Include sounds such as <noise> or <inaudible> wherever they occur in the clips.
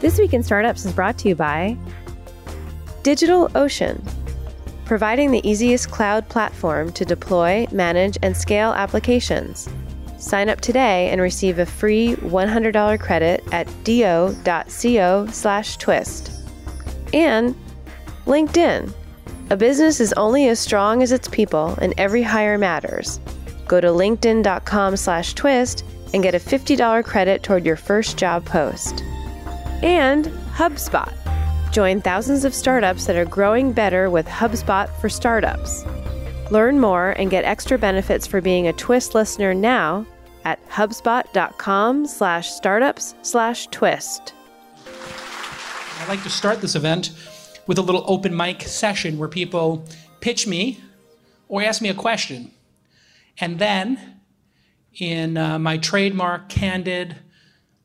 This Week in Startups is brought to you by DigitalOcean, providing the easiest cloud platform to deploy, manage, and scale applications. Sign up today and receive a free $100 credit at do.co slash twist. And LinkedIn. A business is only as strong as its people, and every hire matters. Go to linkedin.com slash twist and get a $50 credit toward your first job post. And HubSpot. Join thousands of startups that are growing better with HubSpot for Startups. Learn more and get extra benefits for being a Twist listener now at hubspot.com slash startups slash twist. I'd like to start this event with a little open mic session where people pitch me or ask me a question. And then, in uh, my trademark candid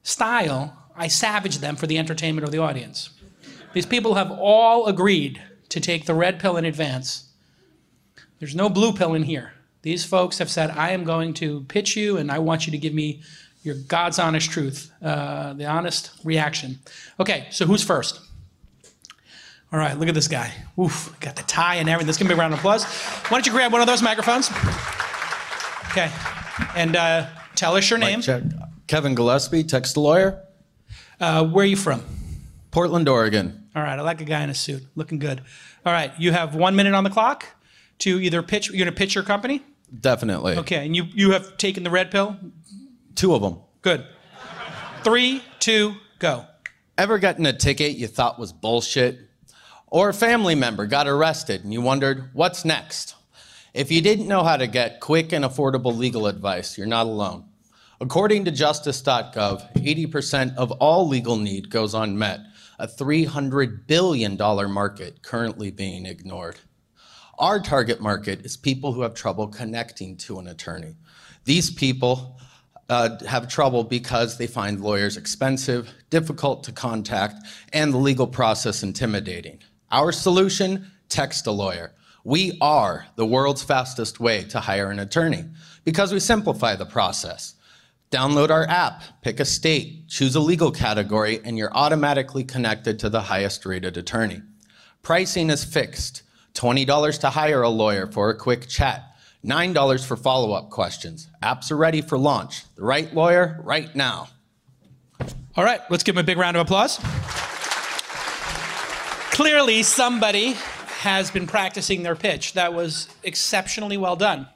style, I savage them for the entertainment of the audience. These people have all agreed to take the red pill in advance. There's no blue pill in here. These folks have said, I am going to pitch you and I want you to give me your God's honest truth, uh, the honest reaction. Okay, so who's first? All right, look at this guy. Oof, got the tie and everything. This can be a round of applause. Why don't you grab one of those microphones? Okay, and uh, tell us your name. Kevin Gillespie, text lawyer, Uh, where are you from? Portland, Oregon. All right, I like a guy in a suit, looking good. All right, you have one minute on the clock to either pitch. You're gonna pitch your company, Definitely. okay? And you you have taken the red pill. Two of them. Good. Three, two, go. Ever gotten a ticket you thought was bullshit? Or a family member got arrested and you wondered, what's next? If you didn't know how to get quick and affordable legal advice, you're not alone. According to justice.gov, 80% of all legal need goes unmet, a $300 billion market currently being ignored. Our target market is people who have trouble connecting to an attorney. These people uh, have trouble because they find lawyers expensive, difficult to contact, and the legal process intimidating. Our solution text a lawyer. We are the world's fastest way to hire an attorney because we simplify the process. Download our app, pick a state, choose a legal category, and you're automatically connected to the highest rated attorney. Pricing is fixed $20 to hire a lawyer for a quick chat, $9 for follow up questions. Apps are ready for launch. The right lawyer, right now. All right, let's give him a big round of applause. Clearly, somebody has been practicing their pitch. That was exceptionally well done.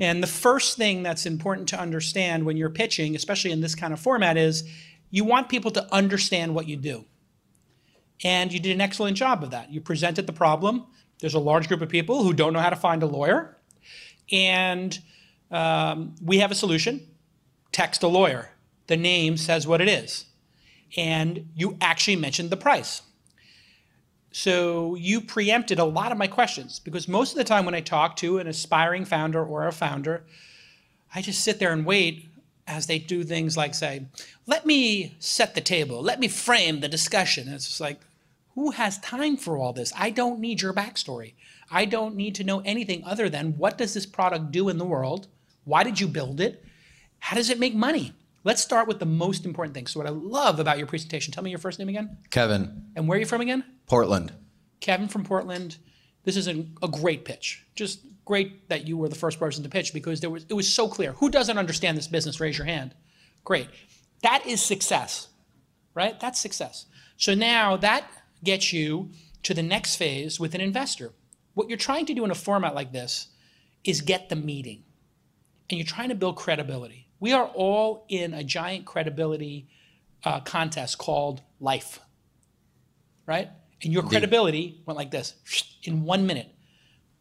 And the first thing that's important to understand when you're pitching, especially in this kind of format, is you want people to understand what you do. And you did an excellent job of that. You presented the problem. There's a large group of people who don't know how to find a lawyer. And um, we have a solution text a lawyer. The name says what it is. And you actually mentioned the price. So you preempted a lot of my questions because most of the time when I talk to an aspiring founder or a founder, I just sit there and wait as they do things like say, let me set the table, let me frame the discussion. And it's just like, who has time for all this? I don't need your backstory. I don't need to know anything other than what does this product do in the world? Why did you build it? How does it make money? Let's start with the most important thing. So what I love about your presentation, tell me your first name again Kevin, and where are you from again? Portland. Kevin from Portland. This is a, a great pitch. Just great that you were the first person to pitch because there was it was so clear. Who doesn't understand this business? Raise your hand. Great. That is success, right? That's success. So now that gets you to the next phase with an investor. What you're trying to do in a format like this is get the meeting. And you're trying to build credibility. We are all in a giant credibility uh, contest called life, right? And your credibility went like this <sniffs> in one minute.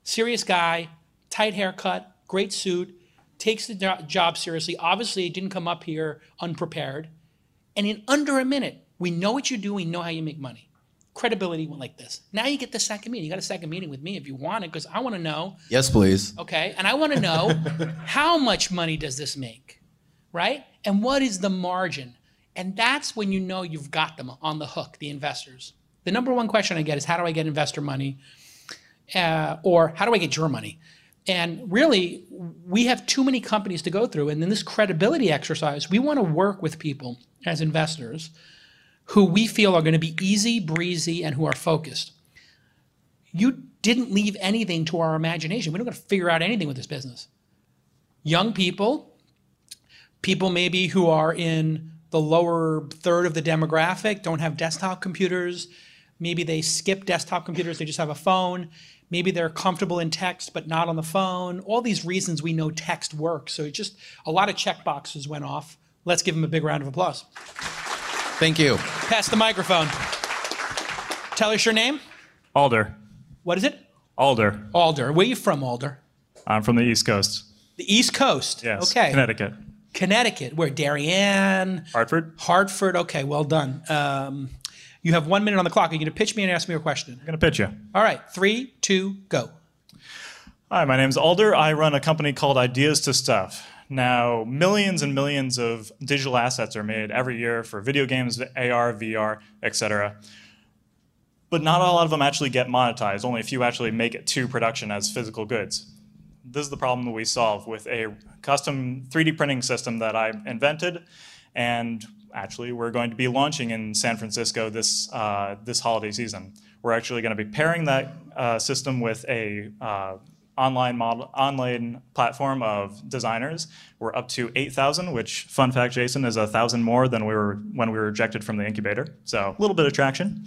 Serious guy, tight haircut, great suit, takes the job seriously. Obviously, he didn't come up here unprepared. And in under a minute, we know what you do, we know how you make money. Credibility went like this. Now you get the second meeting. You got a second meeting with me if you want it, because I want to know Yes, please. okay? And I want to know <laughs> how much money does this make, right? And what is the margin? And that's when you know you've got them on the hook, the investors. The number one question I get is how do I get investor money? Uh, or how do I get your money? And really, we have too many companies to go through. And in this credibility exercise, we want to work with people as investors who we feel are going to be easy breezy and who are focused. You didn't leave anything to our imagination. We don't got to figure out anything with this business. Young people, people maybe who are in the lower third of the demographic, don't have desktop computers. Maybe they skip desktop computers, they just have a phone. Maybe they're comfortable in text but not on the phone. All these reasons we know text works. So just a lot of check boxes went off. Let's give them a big round of applause. Thank you. Pass the microphone. Tell us your name. Alder. What is it? Alder. Alder. Where are you from, Alder? I'm from the East Coast. The East Coast. Yes. Okay. Connecticut. Connecticut. Where? Darien. Hartford. Hartford. Okay, well done. Um, you have one minute on the clock. Are you going to pitch me and ask me a question? I'm gonna pitch you. All right. Three, two, go. Hi, my name's Alder. I run a company called Ideas to Stuff. Now, millions and millions of digital assets are made every year for video games, AR, VR, etc. But not a lot of them actually get monetized. Only a few actually make it to production as physical goods. This is the problem that we solve with a custom 3D printing system that I invented, and actually we're going to be launching in San Francisco this uh, this holiday season. We're actually going to be pairing that uh, system with a uh, online model, online platform of designers. We're up to 8,000, which, fun fact, Jason, is a thousand more than we were when we were ejected from the incubator. So a little bit of traction.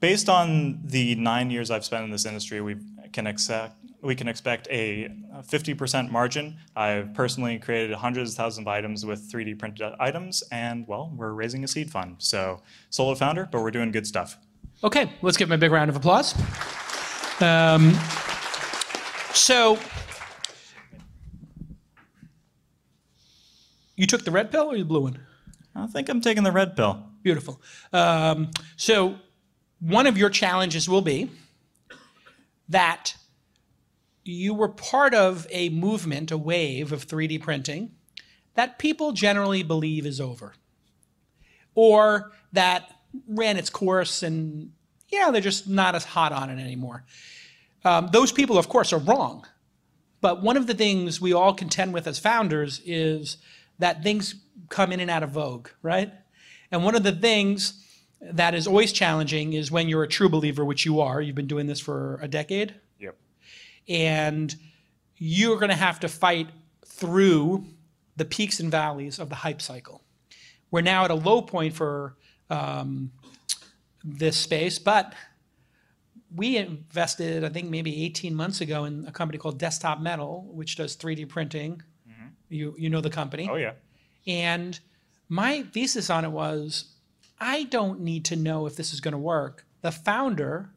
Based on the nine years I've spent in this industry, we can expect we can expect a 50% margin. I've personally created hundreds of thousands of items with 3D printed items, and well, we're raising a seed fund. So solo founder, but we're doing good stuff. Okay, let's give him a big round of applause. Um, so, you took the red pill or the blue one? I think I'm taking the red pill. Beautiful. Um, so, one of your challenges will be that you were part of a movement, a wave of 3D printing that people generally believe is over, or that ran its course and yeah, they're just not as hot on it anymore. Um, those people, of course, are wrong. But one of the things we all contend with as founders is that things come in and out of vogue, right? And one of the things that is always challenging is when you're a true believer, which you are. You've been doing this for a decade. Yep. And you're going to have to fight through the peaks and valleys of the hype cycle. We're now at a low point for um, this space, but we invested, I think, maybe 18 months ago in a company called Desktop Metal, which does 3D printing. You, you know the company. Oh yeah. And my thesis on it was I don't need to know if this is going to work. The founder,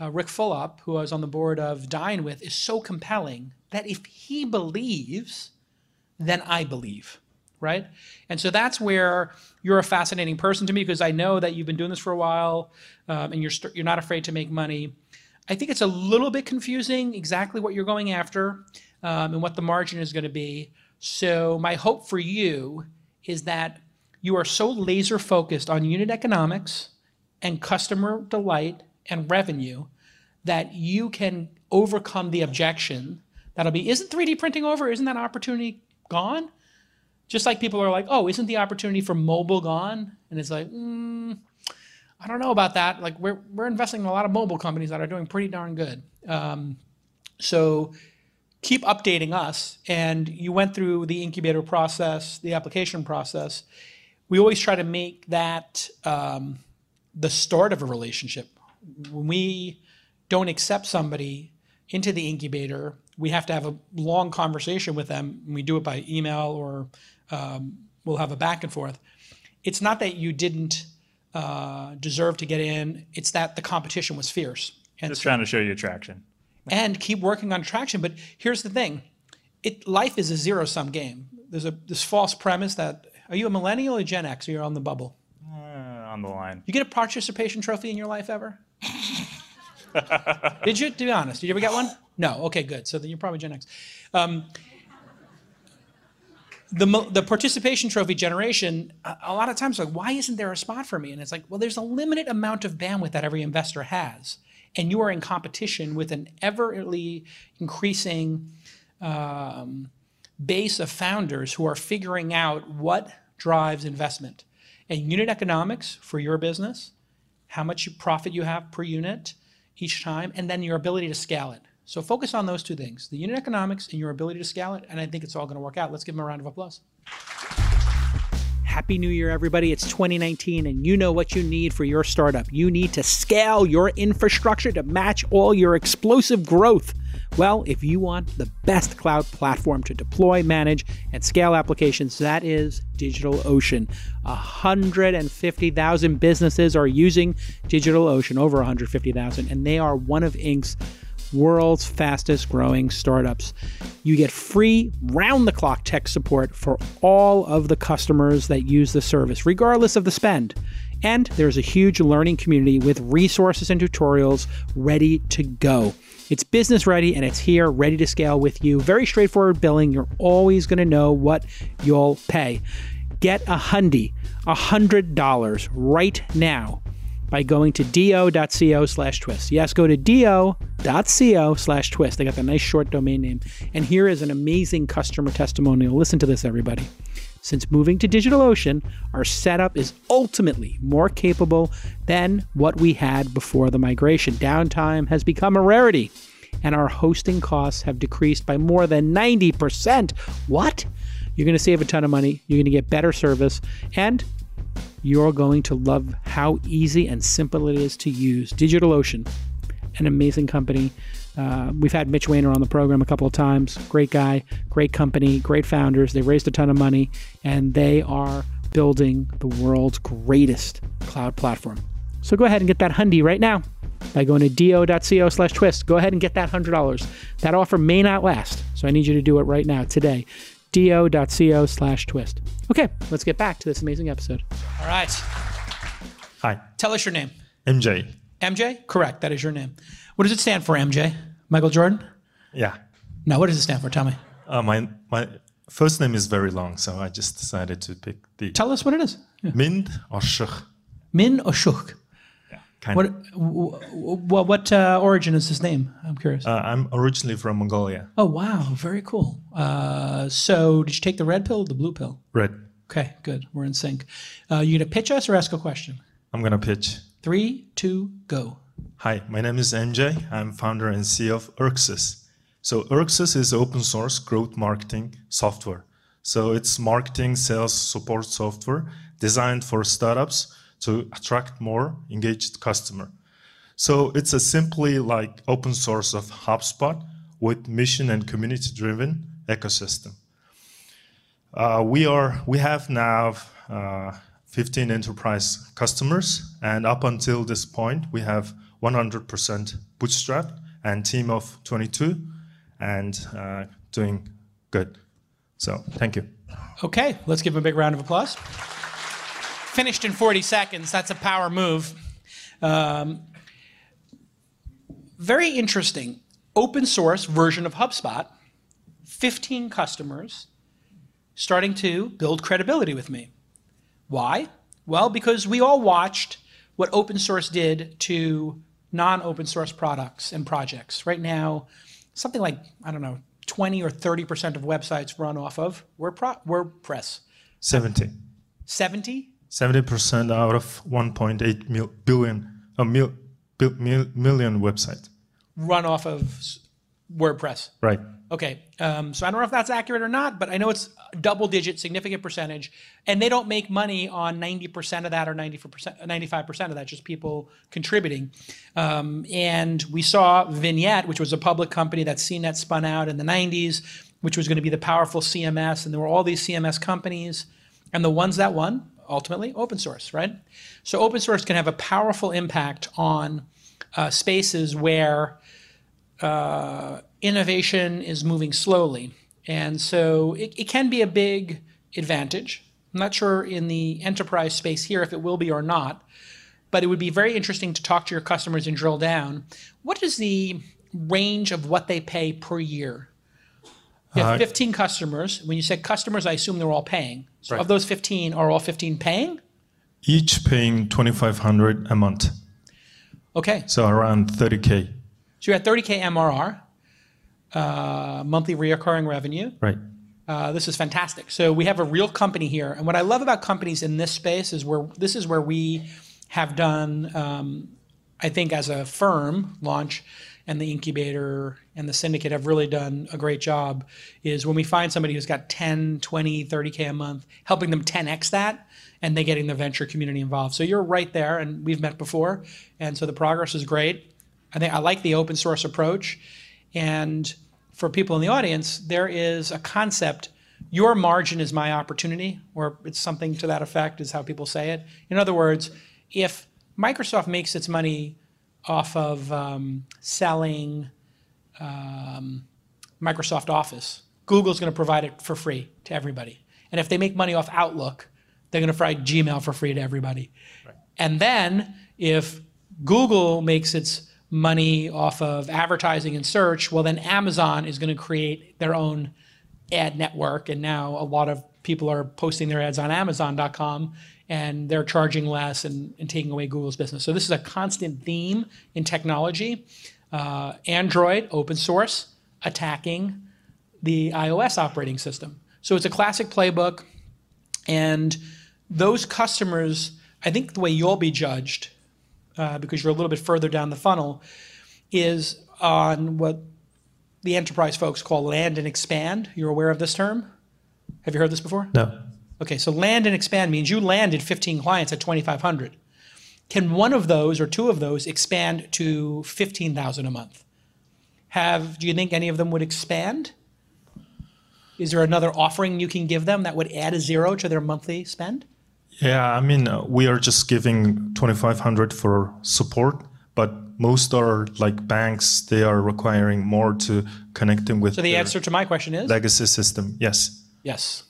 uh, Ric Fulop, who I was on the board of Dine with, is so compelling that if he believes, then I believe, right? And so that's where you're a fascinating person to me because I know that you've been doing this for a while um, and you're, st- you're not afraid to make money. I think it's a little bit confusing exactly what you're going after um, and what the margin is going to be. So, my hope for you is that you are so laser focused on unit economics and customer delight and revenue that you can overcome the objection that'll be isn't 3D printing over? Isn't that opportunity gone? Just like people are like, oh, isn't the opportunity for mobile gone? And it's like, mm, I don't know about that. Like we're we're investing in a lot of mobile companies that are doing pretty darn good. Um, so keep updating us. And you went through the incubator process, the application process. We always try to make that um, the start of a relationship. When we don't accept somebody into the incubator, we have to have a long conversation with them. We do it by email or um, we'll have a back and forth. It's not that you didn't uh, deserve to get in, it's that the competition was fierce. And Just trying to show you traction. and keep working on traction. But here's the thing: it life is a zero sum game. There's a this false premise that are you a millennial or Gen X? Or you're on the bubble. Uh, on the line. You get a participation trophy in your life ever? <laughs> Did you? To be honest, did you ever get one? No. Okay, good. So then you're probably Gen X. Um, the, the participation trophy generation, a, a lot of times, like, why isn't there a spot for me? And it's like, well, there's a limited amount of bandwidth that every investor has. And you are in competition with an everly increasing um, base of founders who are figuring out what drives investment. and unit economics for your business, how much profit you have per unit each time, and then your ability to scale it. So focus on those two things, the unit economics and your ability to scale it, and I think it's all gonna work out. Let's give them a round of applause. Happy New Year, everybody. It's 2019, and you know what you need for your startup. You need to scale your infrastructure to match all your explosive growth. Well, if you want the best cloud platform to deploy, manage, and scale applications, that is DigitalOcean. 150,000 businesses are using DigitalOcean, over 150,000, and they are one of Inc.'s world's fastest growing startups. You get free round the clock tech support for all of the customers that use the service, regardless of the spend. And there's a huge learning community with resources and tutorials ready to go. It's business ready and it's here ready to scale with you. Very straightforward billing. You're always going to know what you'll pay. Get a hundy, a hundred dollars right now by going to do.co slash twist. Yes, go to do.co slash twist. They got the nice short domain name. And here is an amazing customer testimonial. Listen to this, everybody. Since moving to DigitalOcean, our setup is ultimately more capable than what we had before the migration. Downtime has become a rarity, and our hosting costs have decreased by more than 90%. What? You're going to save a ton of money, you're going to get better service, and you're going to love how easy and simple it is to use. DigitalOcean, an amazing company. Uh, we've had Mitch Wainer on the program a couple of times. Great guy, great company, great founders. They raised a ton of money, and they are building the world's greatest cloud platform. So go ahead and get that hundy right now by going to do.co slash twist. Go ahead and get that $100. That offer may not last, so I need you to do it right now, today. do.co slash twist. Okay, let's get back to this amazing episode. All right. Hi, Tell us your name. MJ. MJ? Correct. That is your name. What does it stand for, MJ? Michael Jordan? Yeah. No, what does it stand for? Tell me. Uh, my my first name is very long, so I just decided to pick the Tell us what it is. Yeah. Mind or Shuk. Min Oshuk. Kind What, of. w- w- what, what uh, origin is his name? I'm curious. Uh, I'm originally from Mongolia. oh, wow. Very cool. Uh, so, did you take the red pill or the blue pill? Red. Okay, good. We're in sync. Uh, you going to pitch us or ask a question? I'm gonna pitch. Three, two, go. Hi, my name is MJ. I'm founder and CEO of Erxes. So Erxes is open source growth marketing software. So it's marketing, sales, support software designed for startups to attract more engaged customer. So it's a simply like open source of HubSpot with mission and community driven ecosystem. Uh, we are we have now uh, 15 enterprise customers, and up until this point, we have 100% bootstrap and team of 22, and uh, doing good. So thank you. Okay, let's give him a big round of applause. Finished in 40 seconds. That's a power move. Um, very interesting. Open source version of HubSpot, 15 customers, starting to build credibility with me. Why? Well, because we all watched what open source did to non open source products and projects. Right now, something like, I don't know, 20 or 30% of websites run off of WordPress. 70. 70? 70% out of 1.8 mil, billion, a mil, bil, mil, million website. run off of WordPress. Right. Okay, um, so I don't know if that's accurate or not, but I know it's double digit, significant percentage, and they don't make money on 90% of that or 90%, 95% of that, just people contributing. Um, and we saw Vignette, which was a public company that CNET spun out in the 90s, which was going to be the powerful CMS, and there were all these CMS companies, and the ones that won, ultimately, open source, right? So open source can have a powerful impact on uh, spaces where uh, innovation is moving slowly. And so it, it can be a big advantage. I'm not sure in the enterprise space here if it will be or not, but it would be very interesting to talk to your customers and drill down. What is the range of what they pay per year? You have Uh, 15 customers. When you said customers, I assume they're all paying. So Right. of those 15, are all 15 paying? Each paying 2,500 a month. Okay. So around 30K. So you're at 30K MRR, uh, monthly reoccurring revenue. Right. Uh, this is fantastic. So we have a real company here, and what I love about companies in this space is where this is where we have done, um, I think, as a firm launch, and the incubator and the syndicate have really done a great job. Is when we find somebody who's got 10, 20, 30k a month, helping them 10x that, and they getting the venture community involved. So you're right there, and we've met before, and so the progress is great. I think I like the open source approach, and for people in the audience, there is a concept. Your margin is my opportunity, or it's something to that effect, is how people say it. In other words, if Microsoft makes its money off of um, selling um, Microsoft Office, Google's going to provide it for free to everybody. And if they make money off Outlook, they're going to provide Gmail for free to everybody. Right. And then if Google makes its money off of advertising and search, well, then Amazon is going to create their own ad network. And now a lot of people are posting their ads on Amazon.com and they're charging less and, and taking away Google's business. So this is a constant theme in technology. Uh, Android, open source, attacking the iOS operating system. So it's a classic playbook. And those customers, I think the way you'll be judged, uh, because you're a little bit further down the funnel, is on what the enterprise folks call land and expand. You're aware of this term? Have you heard this before? No. Okay, so land and expand means you landed 15 clients at 2,500. Can one of those or two of those expand to 15,000 a month? Have do you think any of them would expand? Is there another offering you can give them that would add a zero to their monthly spend? Yeah, I mean, uh, we are just giving 2,500 for support, but most are like banks. They are requiring more to connect them with. So the answer to my question is legacy system. Yes. Yes.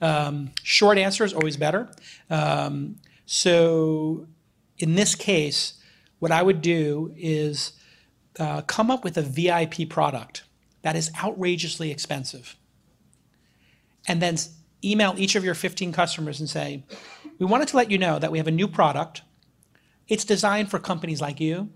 Um, short answer is always better. Um, so in this case, what I would do is uh, come up with a VIP product that is outrageously expensive. And then email each of your 15 customers and say, we wanted to let you know that we have a new product. It's designed for companies like you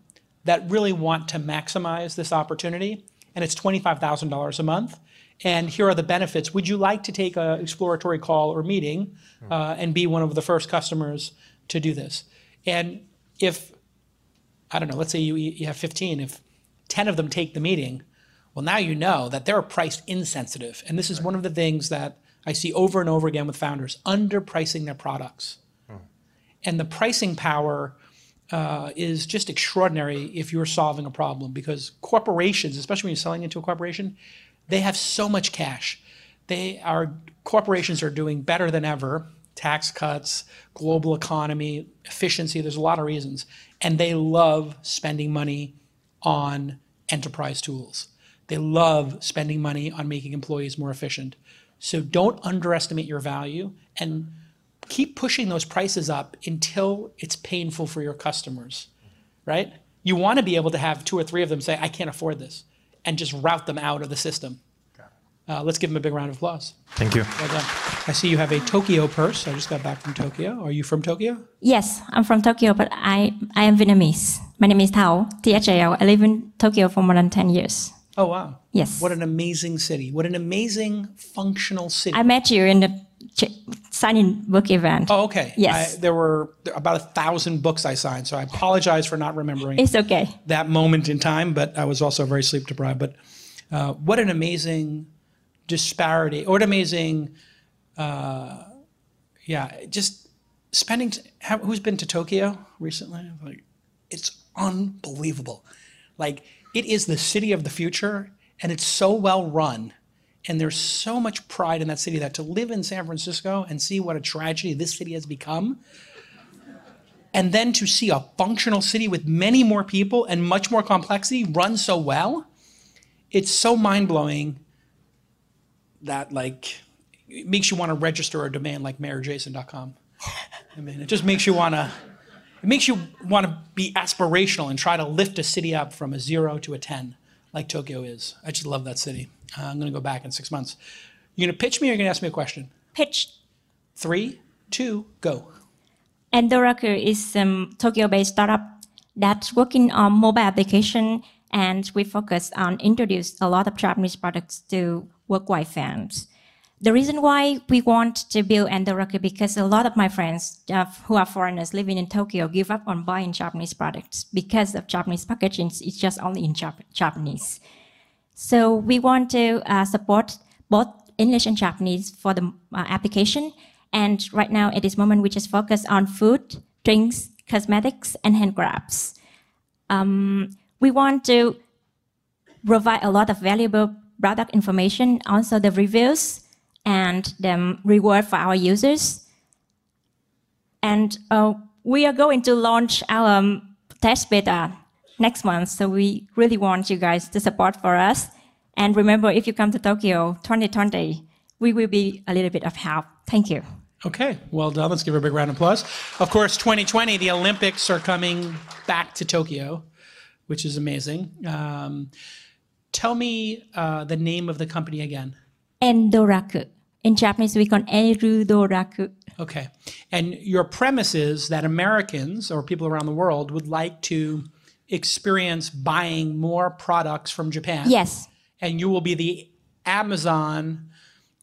that really want to maximize this opportunity, and it's $25,000 a month and here are the benefits. Would you like to take an exploratory call or meeting uh, and be one of the first customers to do this? And if, I don't know, let's say you, you have 15, if 10 of them take the meeting, well, now you know that they're price insensitive. And this is one of the things that I see over and over again with founders underpricing their products. And the pricing power uh, is just extraordinary if you're solving a problem because corporations, especially when you're selling into a corporation, they have so much cash. They are corporations are doing better than ever. Tax cuts, global economy, efficiency. There's a lot of reasons, and they love spending money on enterprise tools. They love spending money on making employees more efficient. So don't underestimate your value and keep pushing those prices up until it's painful for your customers, right? You want to be able to have two or three of them say, I can't afford this and just route them out of the system. Uh, let's give them a big round of applause. Thank you. Well done. I see you have a Tokyo purse. I just got back from Tokyo. Are you from Tokyo? Yes, I'm from Tokyo, but I, I am Vietnamese. My name is Thao, T-H-A-L. I live in Tokyo for more than 10 years. Oh, wow. Yes. What an amazing city. What an amazing functional city. I met you in the signing book event. Oh, okay. Yes. I, there were about a thousand books I signed, so I apologize for not remembering. It's okay. That moment in time, but I was also very sleep deprived. But uh, what an amazing disparity, what amazing, uh, yeah, just spending. who's been to Tokyo recently? Like, it's unbelievable. Like, it is the city of the future, and it's so well run and there's so much pride in that city that to live in San Francisco and see what a tragedy this city has become, and then to see a functional city with many more people and much more complexity run so well, it's so mind blowing that like it makes you want to register a domain like mayorjason.com. I mean, it just makes you want to. It makes you want to be aspirational and try to lift a city up from a zero to a 10, like Tokyo is. I just love that city. Uh, I'm going to go back in six months. You're going to pitch me or you're going to ask me a question? Pitch. Three, two, go. Endoraku is a um, Tokyo-based startup that's working on mobile application, and we focus on introduce a lot of Japanese products to worldwide fans. The reason why we want to build Endoraku because a lot of my friends uh, who are foreigners living in Tokyo give up on buying Japanese products because of Japanese packaging. It's just only in Jap- Japanese. So we want to uh, support both English and Japanese for the uh, application. And right now, at this moment, we just focus on food, drinks, cosmetics, and hand grabs. Um, we want to provide a lot of valuable product information, also the reviews and the reward for our users. And uh, we are going to launch our um, test beta next month. So we really want you guys to support for us. And remember, if you come to Tokyo 2020, we will be a little bit of help. Thank you. Okay, well done. Let's give her a big round of applause. Of course, 2020, the Olympics are coming back to Tokyo, which is amazing. Um, tell me uh, the name of the company again. Endoraku. In Japanese, we call Erudoraku. Okay. And your premise is that Americans or people around the world would like to experience buying more products from Japan. Yes. And you will be the Amazon.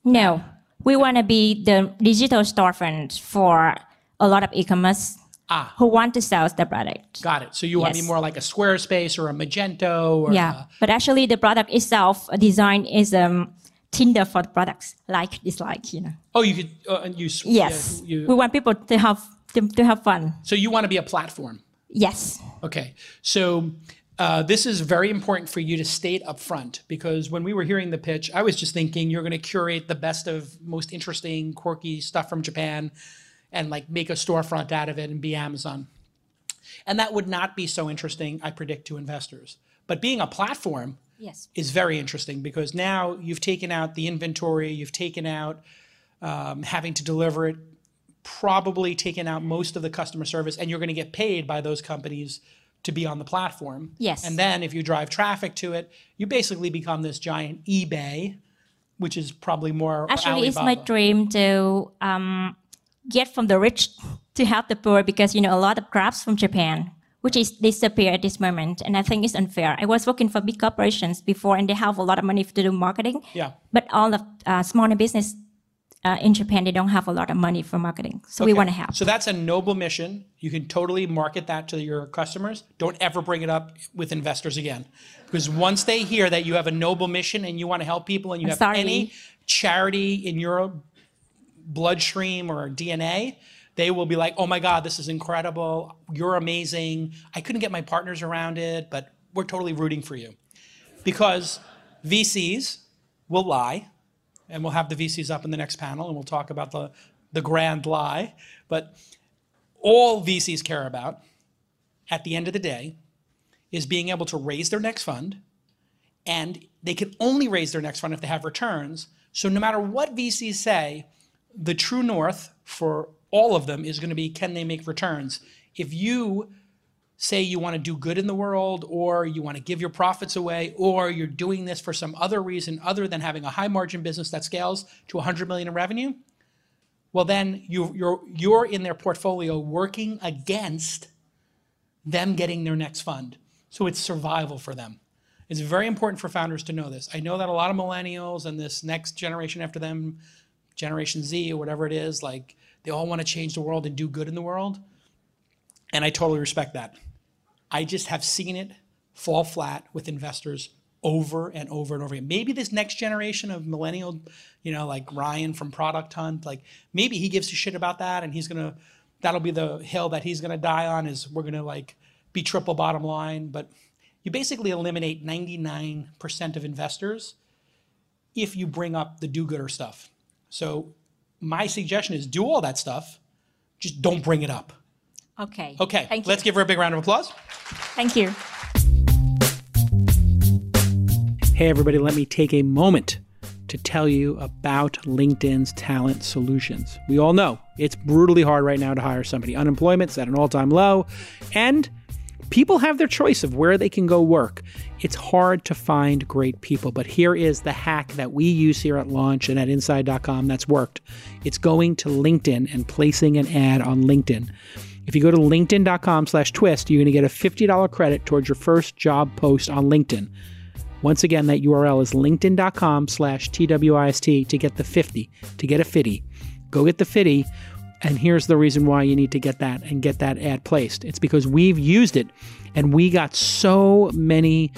No. We want to be the digital storefront for a lot of e-commerce Ah. who want to sell the product. Got it. So you want to be more like a Squarespace or a Magento or Yeah, but actually the product itself, design is um, Tinder for the products, like, dislike, you know. oh, you could uh, and you Yes, yeah, you, we want people to have to, to have fun. so you want to be a platform. Yes, Okay, so uh, this is very important for you to state up front because when we were hearing the pitch, I was just thinking you're going to curate the best of most interesting, quirky stuff from Japan and like make a storefront out of it and be Amazon. And that would not be so interesting, I predict, to investors. But being a platform yes, is very interesting because now you've taken out the inventory, you've taken out um, having to deliver it, probably taken out most of the customer service, and you're going to get paid by those companies to be on the platform. Yes. And then if you drive traffic to it, you basically become this giant eBay, which is probably more or actually, it's my dream to um, get from the rich <laughs> to help the poor because you know a lot of crafts from Japan, which is disappear at this moment, and I think it's unfair. I was working for big corporations before, and they have a lot of money to do marketing. Yeah. But all the uh, smaller business uh, in Japan, they don't have a lot of money for marketing, so we want to help. So that's a noble mission. You can totally market that to your customers. Don't ever bring it up with investors again. Because once they hear that you have a noble mission and you want to help people and you I'm have sorry. any charity in your bloodstream or DNA, they will be like, oh my God, this is incredible. You're amazing. I couldn't get my partners around it, but we're totally rooting for you. Because VCs will lie, and we'll have the VCs up in the next panel and we'll talk about the, the grand lie. But all VCs care about at the end of the day is being able to raise their next fund. And they can only raise their next fund if they have returns. So no matter what VCs say, the true north for all of them is going to be can they make returns? If you say you want to do good in the world or you want to give your profits away or you're doing this for some other reason other than having a high margin business that scales to 100 million in revenue, well then you, you're you're in their portfolio working against them getting their next fund. So it's survival for them. It's very important for founders to know this. I know that a lot of millennials and this next generation after them, Generation Z or whatever it is, like they all want to change the world and do good in the world. And I totally respect that. I just have seen it fall flat with investors over and over and over again. Maybe this next generation of millennial, you know, like Ryan from Product Hunt, like maybe he gives a shit about that and he's gonna that'll be the hill that he's gonna die on is we're gonna like be triple bottom line. But you basically eliminate 99% of investors if you bring up the do-gooder stuff. So my suggestion is do all that stuff, just don't bring it up. Okay. Okay, Thank let's give her a big round of applause. Thank you. Hey, everybody, let me take a moment to tell you about LinkedIn's talent solutions. We all know it's brutally hard right now to hire somebody. Unemployment's at an all time low, and people have their choice of where they can go work. It's hard to find great people, but here is the hack that we use here at Launch and at Inside.com that's worked. It's going to LinkedIn and placing an ad on LinkedIn. If you go to linkedin.com slash twist, you're going to get a $50 credit towards your first job post on LinkedIn. Once again, that URL is linkedin.com slash TWIST to get the 50, to get a 50. Go get the 50. And here's the reason why you need to get that and get that ad placed. It's because we've used it and we got so many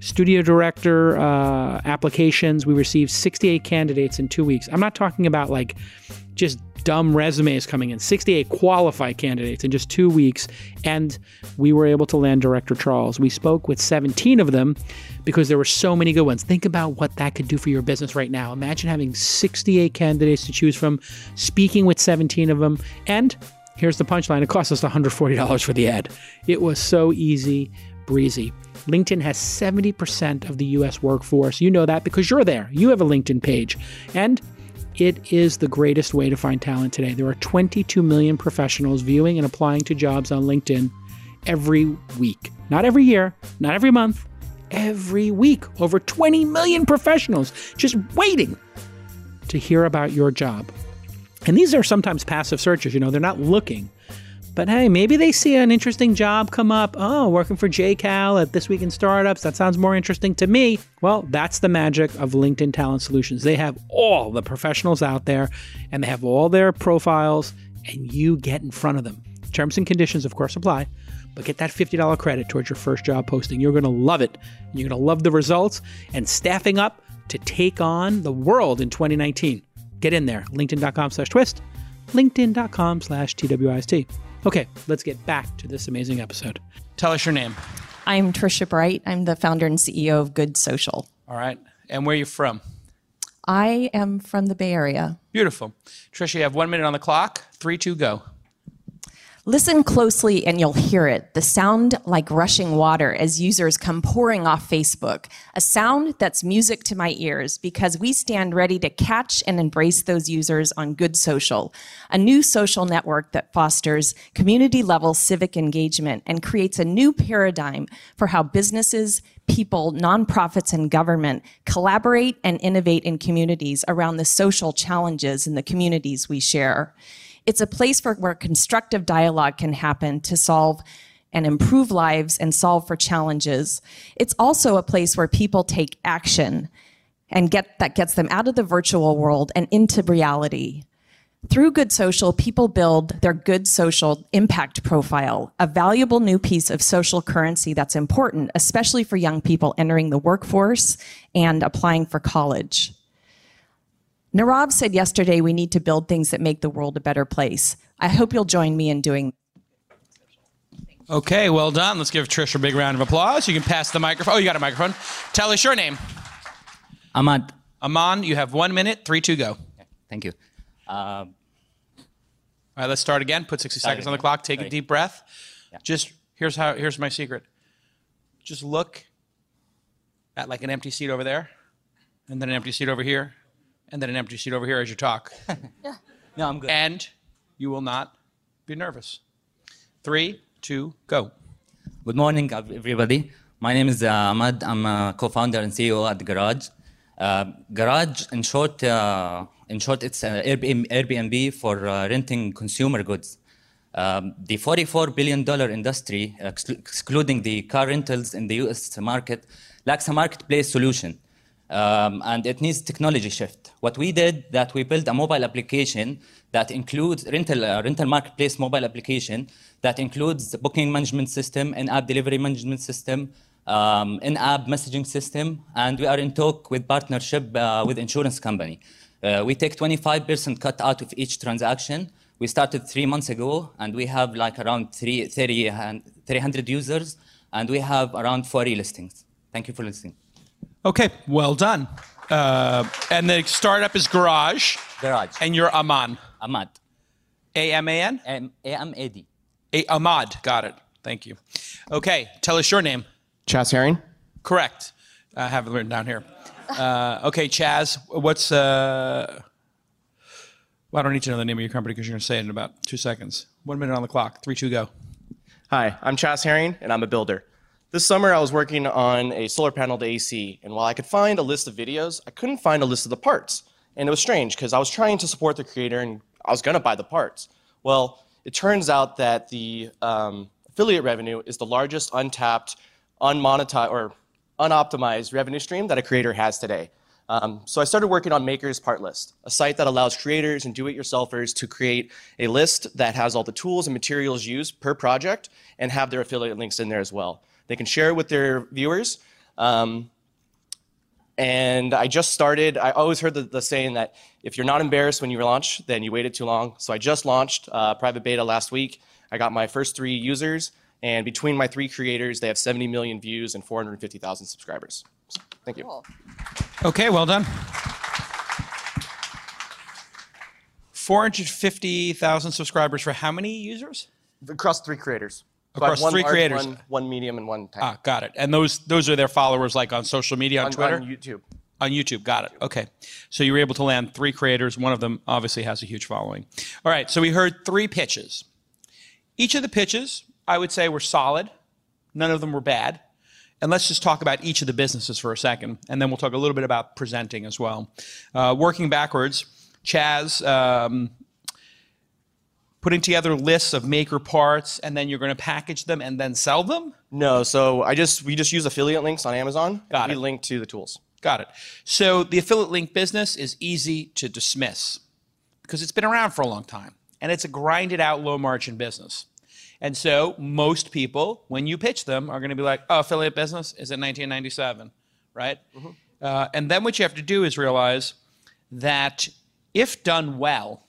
studio director uh, applications. We received 68 candidates in two weeks. I'm not talking about like just dumb resumes coming in, 68 qualified candidates in just two weeks. And we were able to land Director Charles. We spoke with 17 of them because there were so many good ones. Think about what that could do for your business right now. Imagine having 68 candidates to choose from, speaking with 17 of them. And here's the punchline it cost us $140 for the ad. It was so easy, breezy. LinkedIn has 70% of the US workforce. You know that because you're there. You have a LinkedIn page. And it is the greatest way to find talent today. There are 22 million professionals viewing and applying to jobs on LinkedIn every week. Not every year, not every month, every week. Over 20 million professionals just waiting to hear about your job. And these are sometimes passive searches, you know, they're not looking. But hey, maybe they see an interesting job come up. Oh, working for JCal at This Week in Startups. That sounds more interesting to me. Well, that's the magic of LinkedIn Talent Solutions. They have all the professionals out there and they have all their profiles, and you get in front of them. Terms and conditions, of course, apply. But get that $50 credit towards your first job posting. You're going to love it. You're going to love the results and staffing up to take on the world in 2019. Get in there. LinkedIn.com slash twist. LinkedIn.com slash TWIST. Okay, let's get back to this amazing episode. Tell us your name. I'm Trisha Bright. I'm the founder and CEO of Good Social. All right. And where are you from? I am from the Bay Area. Beautiful. Trisha, you have one minute on the clock. Three, two, go. Listen closely and you'll hear it. The sound like rushing water as users come pouring off Facebook. A sound that's music to my ears because we stand ready to catch and embrace those users on Good Social, a new social network that fosters community level civic engagement and creates a new paradigm for how businesses, people, nonprofits, and government collaborate and innovate in communities around the social challenges in the communities we share. It's a place for, where constructive dialogue can happen to solve and improve lives and solve for challenges. It's also a place where people take action and get that gets them out of the virtual world and into reality. Through Good Social, people build their good social impact profile, a valuable new piece of social currency that's important, especially for young people entering the workforce and applying for college. Nirav said yesterday we need to build things that make the world a better place. I hope you'll join me in doing Okay, well done. Let's give Trish a big round of applause. You can pass the microphone. Oh, you got a microphone. Tell us your name. Ahmad. Aman, you have one minute. Three, two, go. Thank you. Uh, All right, let's start again. Put 60 seconds on the clock. Take a deep breath. Yeah. Just here's how here's my secret. Just look at like an empty seat over there, and then an empty seat over here, and then an empty seat over here as you talk. <laughs> yeah. no, I'm good. and you will not be nervous. Three, two, go. Good morning, everybody. My name is uh, Ahmad. I'm a co-founder and CEO at Garage. Uh, Garage, in short, uh, in short, it's uh, Airbnb, Airbnb for uh, renting consumer goods. Um, the 44 billion dollar industry, exclu- excluding the car rentals in the U.S. market, lacks a marketplace solution, um, and it needs technology shift. What we did that we built a mobile application that includes rental uh, rental marketplace mobile application that includes the booking management system, in-app delivery management system, um, in-app messaging system, and we are in talk with partnership uh, with insurance company. Uh, we take 25% cut out of each transaction. We started three months ago, and we have like around three, 30, 300 users, and we have around 40 listings. Thank you for listening. Okay, well done. Uh, and the startup is Garage, Garage. and you're Aman. Ahmad. A M A N? M- A-M-A-D. A- Ahmad. Got it. Thank you. Okay, tell us your name. Chas Herring. Correct. I have it written down here. Uh, okay, Chaz, what's. Uh, well, I don't need to know the name of your company because you're going to say it in about two seconds. One minute on the clock. Three, two, go. Hi, I'm Chas Herring, and I'm a builder. This summer, I was working on a solar panel to AC, and while I could find a list of videos, I couldn't find a list of the parts. And it was strange because I was trying to support the creator and I was going to buy the parts. Well, it turns out that the um, affiliate revenue is the largest untapped, unmonetized, or unoptimized revenue stream that a creator has today. Um, so I started working on Maker's Part List, a site that allows creators and do-it-yourselfers to create a list that has all the tools and materials used per project and have their affiliate links in there as well. They can share it with their viewers. Um, and I just started, I always heard the, the, saying that if you're not embarrassed when you launch, then you waited too long. So I just launched uh, private beta last week. I got my first three users, and between my three creators, they have 70 million views and 450,000 subscribers. So, thank you. Cool. Okay, well done. 450,000 subscribers for how many users? Across three creators. Across three large, creators. One, one, medium and one tiny. Ah, got it. And those those are their followers like on social media, on, on Twitter? On YouTube. On YouTube, got it. Okay. So you were able to land three creators. One of them obviously has a huge following. All right, so we heard three pitches. Each of the pitches, I would say, were solid. None of them were bad. And let's just talk about each of the businesses for a second, and then we'll talk a little bit about presenting as well. Uh, working backwards, Chaz, um, putting together lists of maker parts, and then you're going to package them and then sell them? No, so I just we just use affiliate links on Amazon. Got we it. link to the tools. Got it. So the affiliate link business is easy to dismiss because it's been around for a long time and it's a grinded out low margin business. And so most people, when you pitch them, are going to be like, oh, affiliate business is in 1997, right? Mm-hmm. Uh, and then what you have to do is realize that if done well,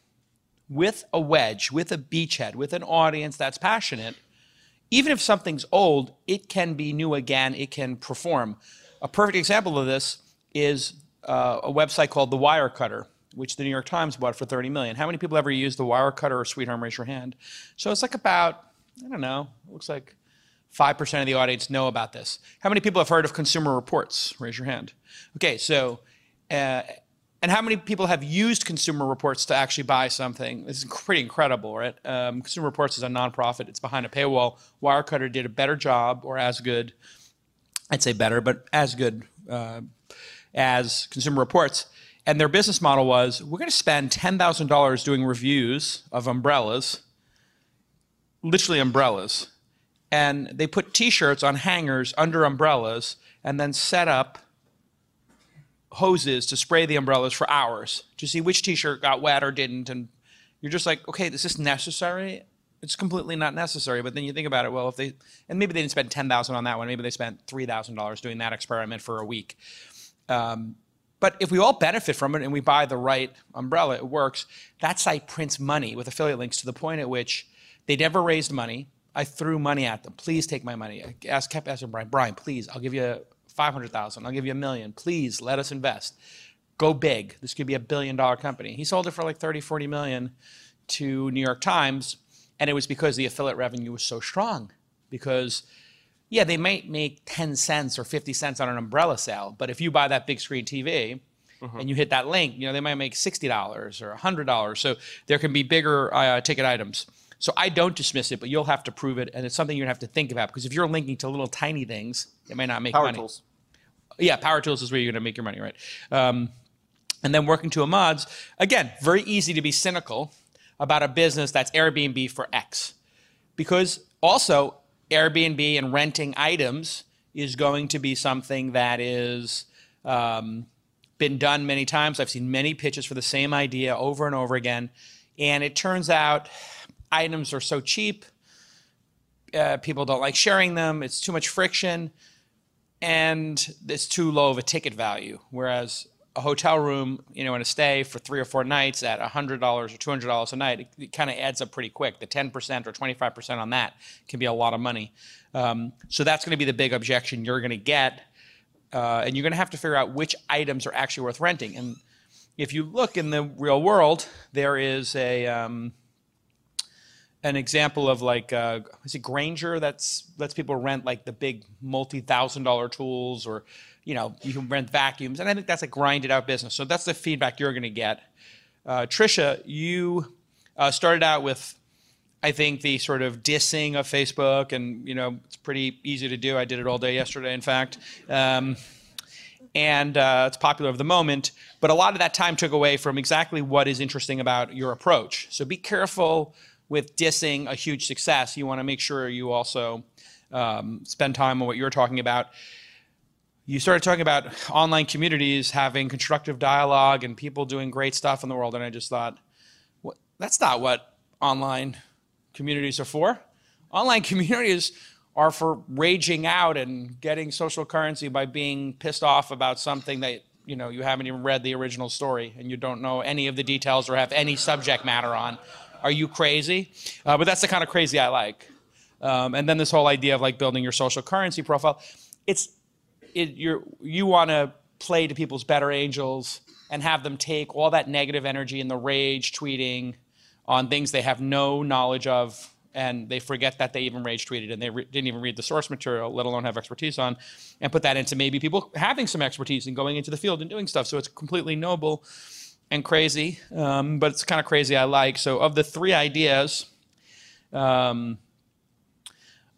with a wedge, with a beachhead, with an audience that's passionate, even if something's old, it can be new again, it can perform. A perfect example of this is uh, a website called The Wirecutter, which the New York Times bought for 30 million. How many people ever used The Wirecutter or Sweet Home? Raise your hand. So it's like about, I don't know, it looks like 5% of the audience know about this. How many people have heard of Consumer Reports? Raise your hand. Okay, so, uh, and how many people have used Consumer Reports to actually buy something? This is pretty incredible, right? Um, Consumer Reports is a nonprofit, it's behind a paywall. Wirecutter did a better job, or as good, I'd say better, but as good uh, as Consumer Reports. And their business model was we're going to spend $10,000 doing reviews of umbrellas, literally umbrellas. And they put t shirts on hangers under umbrellas and then set up hoses to spray the umbrellas for hours to see which t shirt got wet or didn't. And you're just like, okay, is this necessary? It's completely not necessary. But then you think about it, well, if they, and maybe they didn't spend 10000 on that one, maybe they spent $3,000 doing that experiment for a week. Um, but if we all benefit from it and we buy the right umbrella, it works. That site prints money with affiliate links to the point at which they never raised money. I threw money at them. Please take my money. I asked, kept asking Brian, Brian, please, I'll give you 500,000. I'll give you a million. Please let us invest. Go big. This could be a billion dollar company. He sold it for like 30, 40 million to New York Times. And it was because the affiliate revenue was so strong. Because, yeah, they might make 10 cents or 50 cents on an umbrella sale. But if you buy that big screen TV, and you hit that link, you know, they might make $60 or $100. So there can be bigger uh, ticket items. So I don't dismiss it, but you'll have to prove it, and it's something you're gonna have to think about because if you're linking to little tiny things, it might not make Power money. tools. Yeah, power tools is where you're gonna make your money, right? Um, and then working to Ahmad's, again, very easy to be cynical about a business that's Airbnb for X, because also Airbnb and renting items is going to be something that is um, been done many times. I've seen many pitches for the same idea over and over again, and it turns out items are so cheap. Uh, people don't like sharing them. It's too much friction, and it's too low of a ticket value. Whereas a hotel room, you know, in a stay for three or four nights at $100 or $200 a night, it, it kind of adds up pretty quick. The 10% or 25% on that can be a lot of money. Um, so that's going to be the big objection you're going to get. Uh, and you're going to have to figure out which items are actually worth renting. And if you look in the real world, there is a um, an example of like uh, is it Grainger that's lets people rent like the big multi thousand dollar tools, or you know you can rent vacuums, and I think that's a grinded out business. So that's the feedback you're going to get. Uh, Trisha, you uh, started out with. I think the sort of dissing of Facebook, and you know, it's pretty easy to do. I did it all day yesterday, in fact. Um, and uh, it's popular of the moment. But a lot of that time took away from exactly what is interesting about your approach. So be careful with dissing a huge success. You want to make sure you also um, spend time on what you're talking about. you started talking about online communities having constructive dialogue and people doing great stuff in the world, and I just thought, that's not what online communities are for. Online <laughs> communities are for raging out and getting social currency by being pissed off about something that you know you haven't even read the original story and you don't know any of the details or have any subject matter on. Are you crazy? Uh, but that's the kind of crazy I like. Um, and then this whole idea of like building your social currency profile. It's it, you're, you want to play to people's better angels and have them take all that negative energy and the rage tweeting on things they have no knowledge of and they forget that they even rage tweeted and they re- didn't even read the source material, let alone have expertise on, and put that into maybe people having some expertise and going into the field and doing stuff. So it's completely noble and crazy, um, but it's kind of crazy I like. So of the three ideas, um,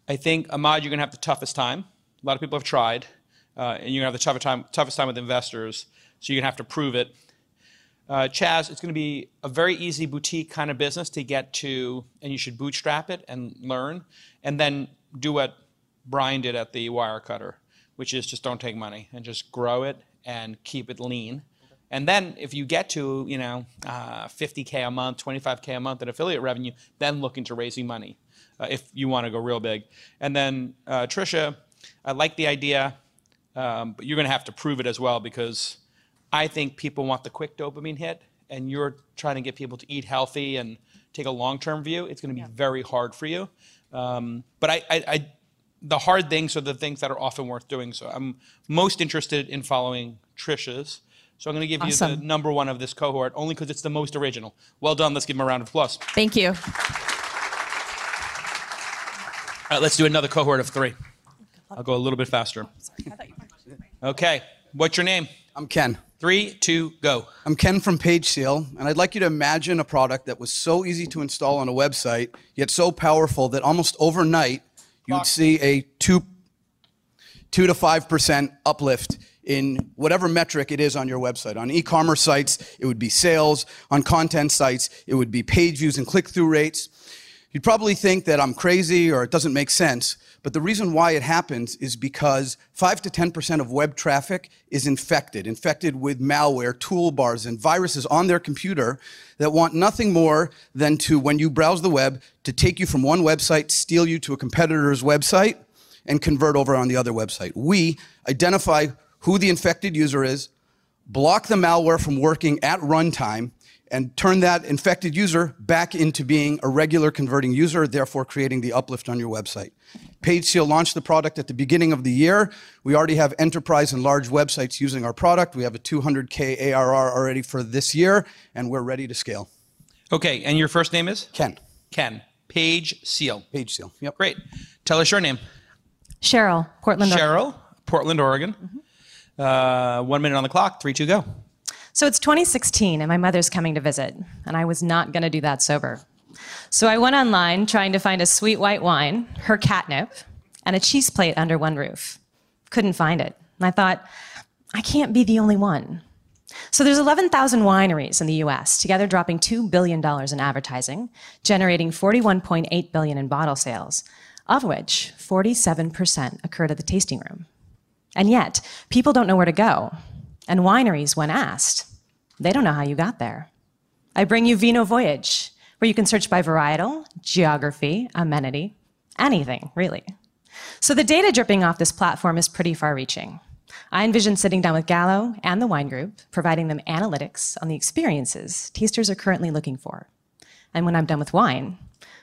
I think Ahmad, you're going to have the toughest time. A lot of people have tried uh, and you're going to have the toughest time, toughest time with investors, so you're going to have to prove it. Uh, Chaz, it's going to be a very easy boutique kind of business to get to, and you should bootstrap it and learn, and then do what Brian did at the Wirecutter, which is just don't take money and just grow it and keep it lean. And then if you get to, you know, uh, 50K a month, 25K a month in affiliate revenue, then look into raising money uh, if you want to go real big. And then uh, Trisha, I like the idea um, but you're going to have to prove it as well because I think people want the quick dopamine hit, and you're trying to get people to eat healthy and take a long-term view. It's going to be yeah. very hard for you. Um, but I, I, I, the hard things are the things that are often worth doing. So I'm most interested in following Trisha's. So I'm going to give awesome. you the number one of this cohort only because it's the most original. Well done. Let's give him a round of applause. Thank you. All right, let's do another cohort of three. I'll go a little bit faster. Okay. What's your name? I'm Ken. Three, two, go. I'm Ken from PageSeal, and I'd like you to imagine a product that was so easy to install on a website, yet so powerful that almost overnight you would see a two, two to five percent uplift in whatever metric it is on your website. On e-commerce sites, it would be sales. On content sites, it would be page views and click-through rates. You'd probably think that I'm crazy or it doesn't make sense, but the reason why it happens is because 5 to 10% of web traffic is infected, infected with malware, toolbars, and viruses on their computer that want nothing more than to, when you browse the web, to take you from one website, steal you to a competitor's website, and convert over on the other website. We identify who the infected user is, block the malware from working at runtime, and turn that infected user back into being a regular converting user, therefore creating the uplift on your website. PageSeal launched the product at the beginning of the year. We already have enterprise and large websites using our product. We have a 200K ARR already for this year, and we're ready to scale. Okay, and your first name is? Ken. Ken. Page Seal. Page Seal, yep. Great. Tell us your name. Cheryl, Portland, Oregon. Cheryl, Portland, Oregon. Mm-hmm. Uh, one minute on the clock, three, two, go. So it's 2016, and my mother's coming to visit, and I was not going to do that sober. So I went online trying to find a sweet white wine, her catnip, and a cheese plate under one roof. Couldn't find it. And I thought, I can't be the only one. So there's 11,000 wineries in the US, together dropping $2 billion in advertising, generating 41.8 billion in bottle sales, of which 47% occurred at the tasting room. And yet, people don't know where to go. And wineries, when asked, they don't know how you got there. I bring you Vino Voyage, where you can search by varietal, geography, amenity, anything, really. So the data dripping off this platform is pretty far reaching. I envision sitting down with Gallo and the wine group, providing them analytics on the experiences tasters are currently looking for. And when I'm done with wine,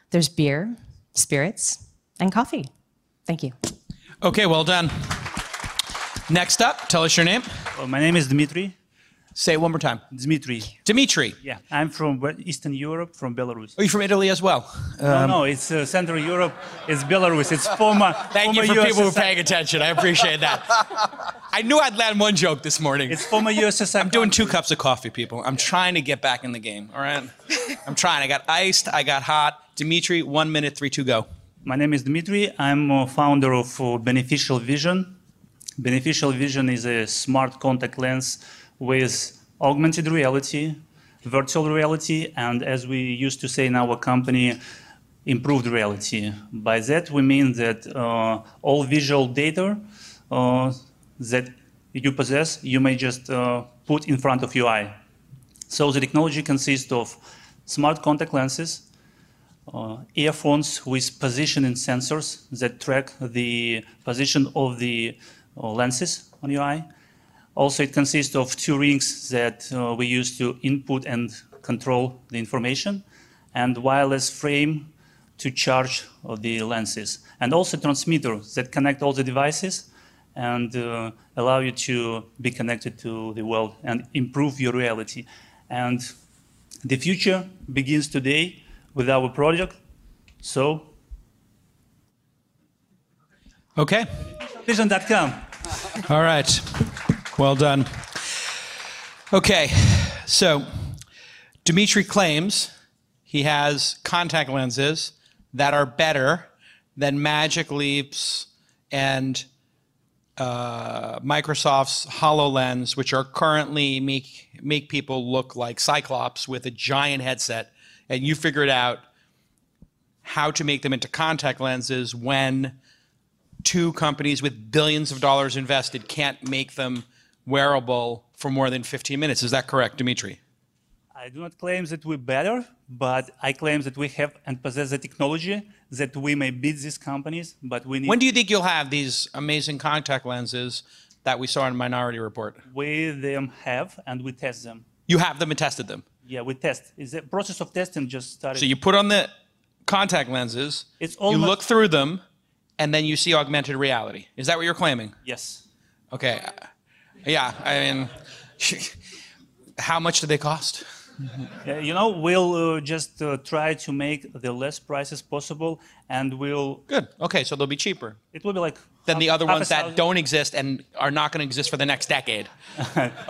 there's beer, spirits, and coffee. Thank you. Okay, well done. Next up, tell us your name. Well, my name is Dmitry. Say it one more time. Dmitry. Dimitri. Yeah, I'm from Eastern Europe, from Belarus. Are you from Italy as well? Um, no, no, it's uh, Central Europe. It's Belarus. It's former. <laughs> Thank former you for USSR. people who are paying attention. I appreciate that. I knew I'd land one joke this morning. It's former USSR. I'm doing two cups of coffee, people. I'm trying to get back in the game. All right. I'm trying. I got iced. I got hot. Dimitri, one minute, three, two, go. My name is Dmitry. I'm a founder of uh, Beneficial Vision. Beneficial Vision is a smart contact lens with augmented reality, virtual reality, and as we used to say in our company, improved reality. By that, we mean that uh, all visual data uh, that you possess, you may just uh, put in front of your eye. So the technology consists of smart contact lenses, uh, earphones with positioning sensors that track the position of the uh, lenses on your eye. Also, it consists of two rings that uh, we use to input and control the information, and wireless frame to charge uh, the lenses, and also transmitters that connect all the devices and uh, allow you to be connected to the world and improve your reality. And the future begins today with our project. So, Okay. vision.com. All right. Well done. Okay. So, Dimitri claims he has contact lenses that are better than Magic Leaps and uh, Microsoft's HoloLens, which are currently make make people look like Cyclops with a giant headset, and you figured out how to make them into contact lenses when two companies with billions of dollars invested can't make them wearable for more than 15 minutes. Is that correct, Dimitri? I do not claim that we're better, but I claim that we have and possess the technology that we may beat these companies, but we need. When do you think you'll have these amazing contact lenses that we saw in Minority Report? we them have and we test them. You have them and tested them. Yeah, we test. Is the process of testing just started? So you put on the contact lenses, It's you look through them, and then you see augmented reality. Is that what you're claiming? Yes. Okay. Yeah, I mean, <laughs> how much do they cost? <laughs> Yeah, you know, we'll uh, just uh, try to make the less prices possible, and we'll. Good. Okay, so they'll be cheaper. It will be like. than the other ones that don't exist and are not going to exist for the next decade. <laughs>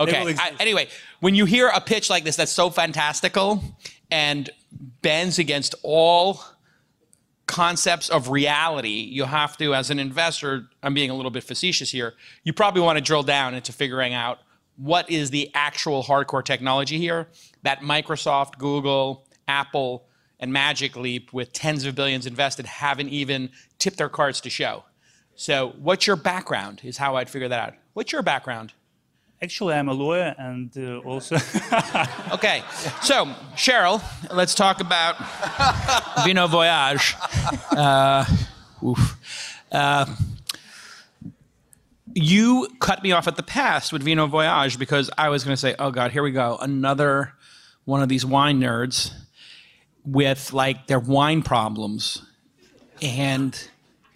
Okay. I, anyway, when you hear a pitch like this that's so fantastical and bends against all concepts of reality, you have to, as an investor, I'm being a little bit facetious here, you probably want to drill down into figuring out what is the actual hardcore technology here that Microsoft, Google, Apple, and Magic Leap, with tens of billions invested, haven't even tipped their cards to show. So, what's your background? Is how I'd figure that out. What's your background? Actually, I'm a lawyer and uh, also. Okay, so Cheryl, let's talk about <laughs> Vino Voyage. <laughs> Uh, oof. Uh, you cut me off at the pass with Vino Voyage because I was going to say, oh God, here we go. Another one of these wine nerds with like their wine problems. And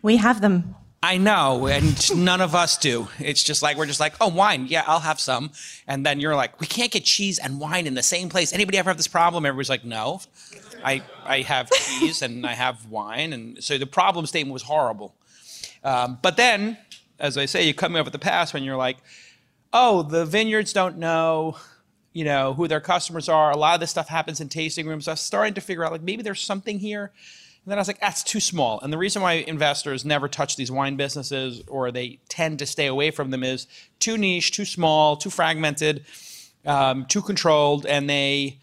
We have them. I know, and none of us do. It's just like we're just like, oh, wine, yeah, I'll have some, and then you're like, we can't get cheese and wine in the same place. Anybody ever have this problem? Everybody's like, no, I I have cheese and I have wine, and so the problem statement was horrible. Um, but then, as I say, you come me off at the pass when you're like, oh, the vineyards don't know, you know, who their customers are. A lot of this stuff happens in tasting rooms. I was starting to figure out like maybe there's something here. And then I was like, that's too small. And the reason why investors never touch these wine businesses or they tend to stay away from them is too niche, too small, too fragmented, um, too controlled, and they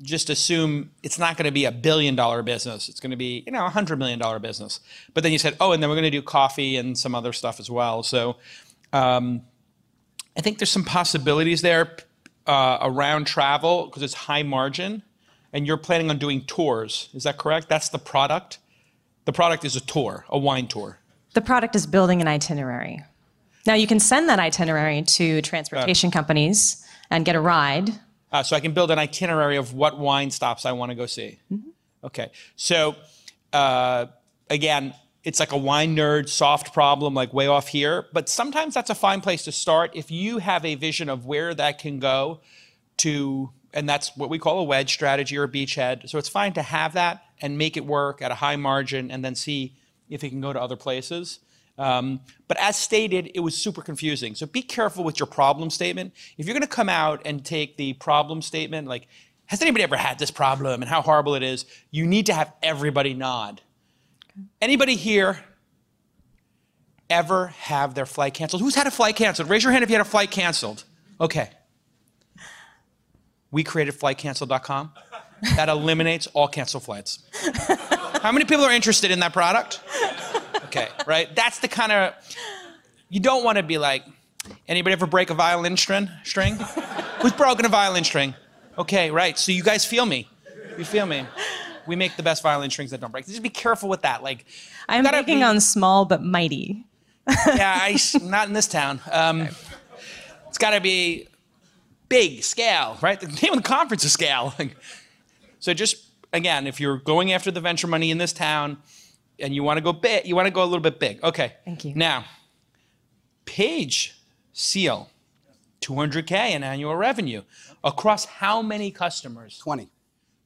just assume it's not going to be a billion dollar business. It's going to be, you know, a hundred million dollar business. But then you said, oh, and then we're going to do coffee and some other stuff as well. So um, I think there's some possibilities there uh, around travel because it's high margin and you're planning on doing tours. Is that correct? That's the product? The product is a tour, a wine tour. The product is building an itinerary. Now you can send that itinerary to transportation companies and get a ride. Uh, so I can build an itinerary of what wine stops I want to go see. Okay. So uh, again, it's like a wine nerd soft problem, like way off here. But sometimes that's a fine place to start if you have a vision of where that can go to, and that's what we call a wedge strategy or a beachhead. So it's fine to have that and make it work at a high margin and then see if it can go to other places. Um, but as stated, it was super confusing. So be careful with your problem statement. If you're going to come out and take the problem statement, like, has anybody ever had this problem and how horrible it is? You need to have everybody nod. Anybody here ever have their flight canceled? Who's had a flight canceled? Raise your hand if you had a flight canceled. Okay. We created flightcancel.com. That <laughs> eliminates all canceled flights. How many people are interested in that product? Okay, right? That's the kind of, you don't want to be like, Anybody ever break a violin string? String? Who's broken a violin string? Okay, right. So you guys feel me. You feel me. We make the best violin strings that don't break. Just be careful with that. Like, I'm gotta be- on small but mighty. yeah, I, not in this town. Um, It's got to be big scale, right? The name of the conference is scale. <laughs> so just again, if you're going after the venture money in this town and you want to go big, you want to go a little bit big. Okay. Thank you. Now, Page Seal, 200k in annual revenue across how many customers? 20.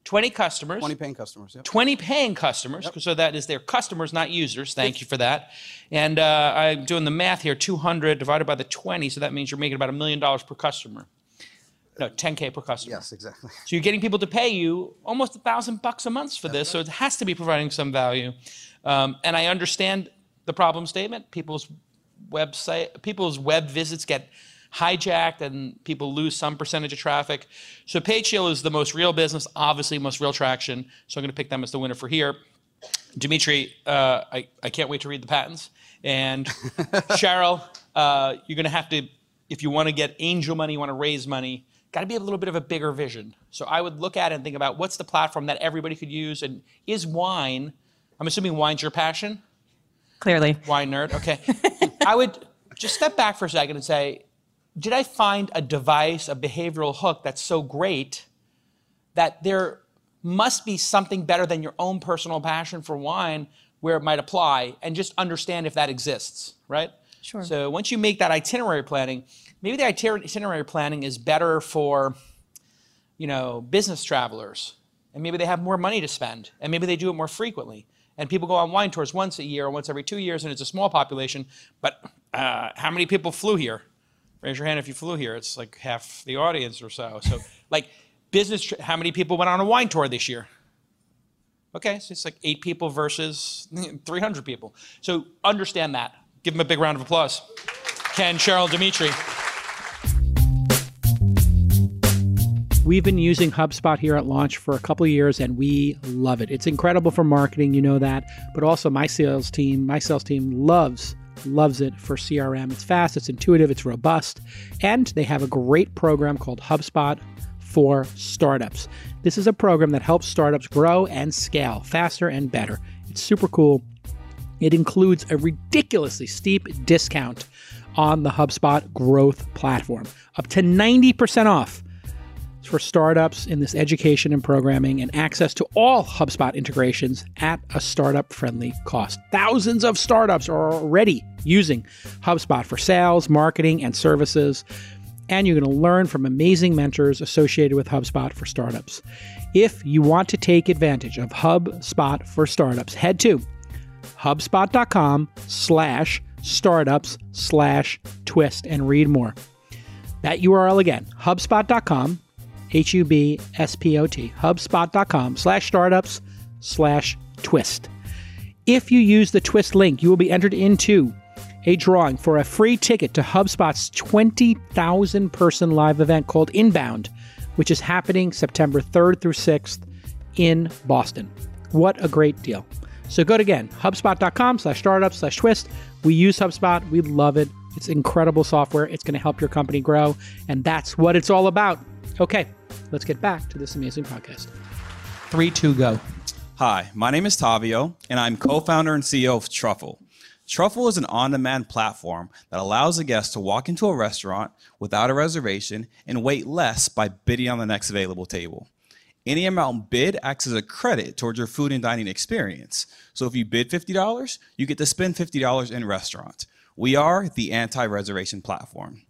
20 customers. 20 paying customers. Yep. 20 paying customers, so that is their customers, not users. Thank you for that. And uh, I'm doing the math here 200 divided by the 20, so that means you're making about a million dollars per customer. No, 10K per customer. Yes, exactly. So you're getting people to pay you almost a thousand bucks a month for this, so it has to be providing some value. Um, and I understand the problem statement. People's website, people's web visits get hijacked, and people lose some percentage of traffic. So PageShield is the most real business, obviously most real traction. So I'm going to pick them as the winner for here. Dimitri, uh, I, I can't wait to read the patents. And <laughs> Cheryl, uh, you're going to have to, if you want to get angel money, you want to raise money, got to be a little bit of a bigger vision. So I would look at it and think about what's the platform that everybody could use, and is wine, I'm assuming wine's your passion? Clearly. Wine nerd, okay. I would just step back for a second and say, did I find a device, a behavioral hook that's so great that there must be something better than your own personal passion for wine where it might apply and just understand if that exists, right? Sure. So once you make that itinerary planning, maybe the itinerary planning is better for, you know, business travelers, and maybe they have more money to spend, and maybe they do it more frequently. And people go on wine tours once a year or once every two years, and it's a small population. But uh, how many people flew here? Raise your hand if you flew here. It's like half the audience or so. So, <laughs> like, business, how many people went on a wine tour this year? Okay, so it's like eight people versus <laughs> 300 people. So understand that. Give them a big round of applause. Ken, Cheryl, Dimitri. We've been using HubSpot here at launch for a couple of years and we love it. It's incredible for marketing, you know that, but also my sales team, my sales team loves loves it for CRM. It's fast, it's intuitive, it's robust, and they have a great program called HubSpot for startups. This is a program that helps startups grow and scale faster and better. It's super cool. It includes a ridiculously steep discount on the HubSpot growth platform, up to 90% off for startups in this education and programming and access to all HubSpot integrations at a startup friendly cost. Thousands of startups are already using HubSpot for sales, marketing, and services. And you're going to learn from amazing mentors associated with HubSpot for startups. If you want to take advantage of HubSpot for startups, head to hubspot.com slash startups slash twist and read more. That URL again, hubspot.com H-U-B-S-P-O-T, hubspot.com slash startups slash twist. If you use the twist link, you will be entered into a drawing for a free ticket to HubSpot's 20,000 person live event called Inbound, which is happening September 3rd through 6th in Boston. What a great deal. So go to again, hubspot.com slash startups slash twist. We use HubSpot. We love it. It's incredible software. It's going to help your company grow. And that's what it's all about. Okay, let's get back to this amazing podcast. Three, two, go. Hi, my name is Tavio, and I'm co founder and CEO of Truffle. Truffle is an on demand platform that allows a guest to walk into a restaurant without a reservation and wait less by bidding on the next available table. Any amount bid acts as a credit towards your food and dining experience. So if you bid $50, you get to spend $50 in restaurant. We are the anti reservation platform.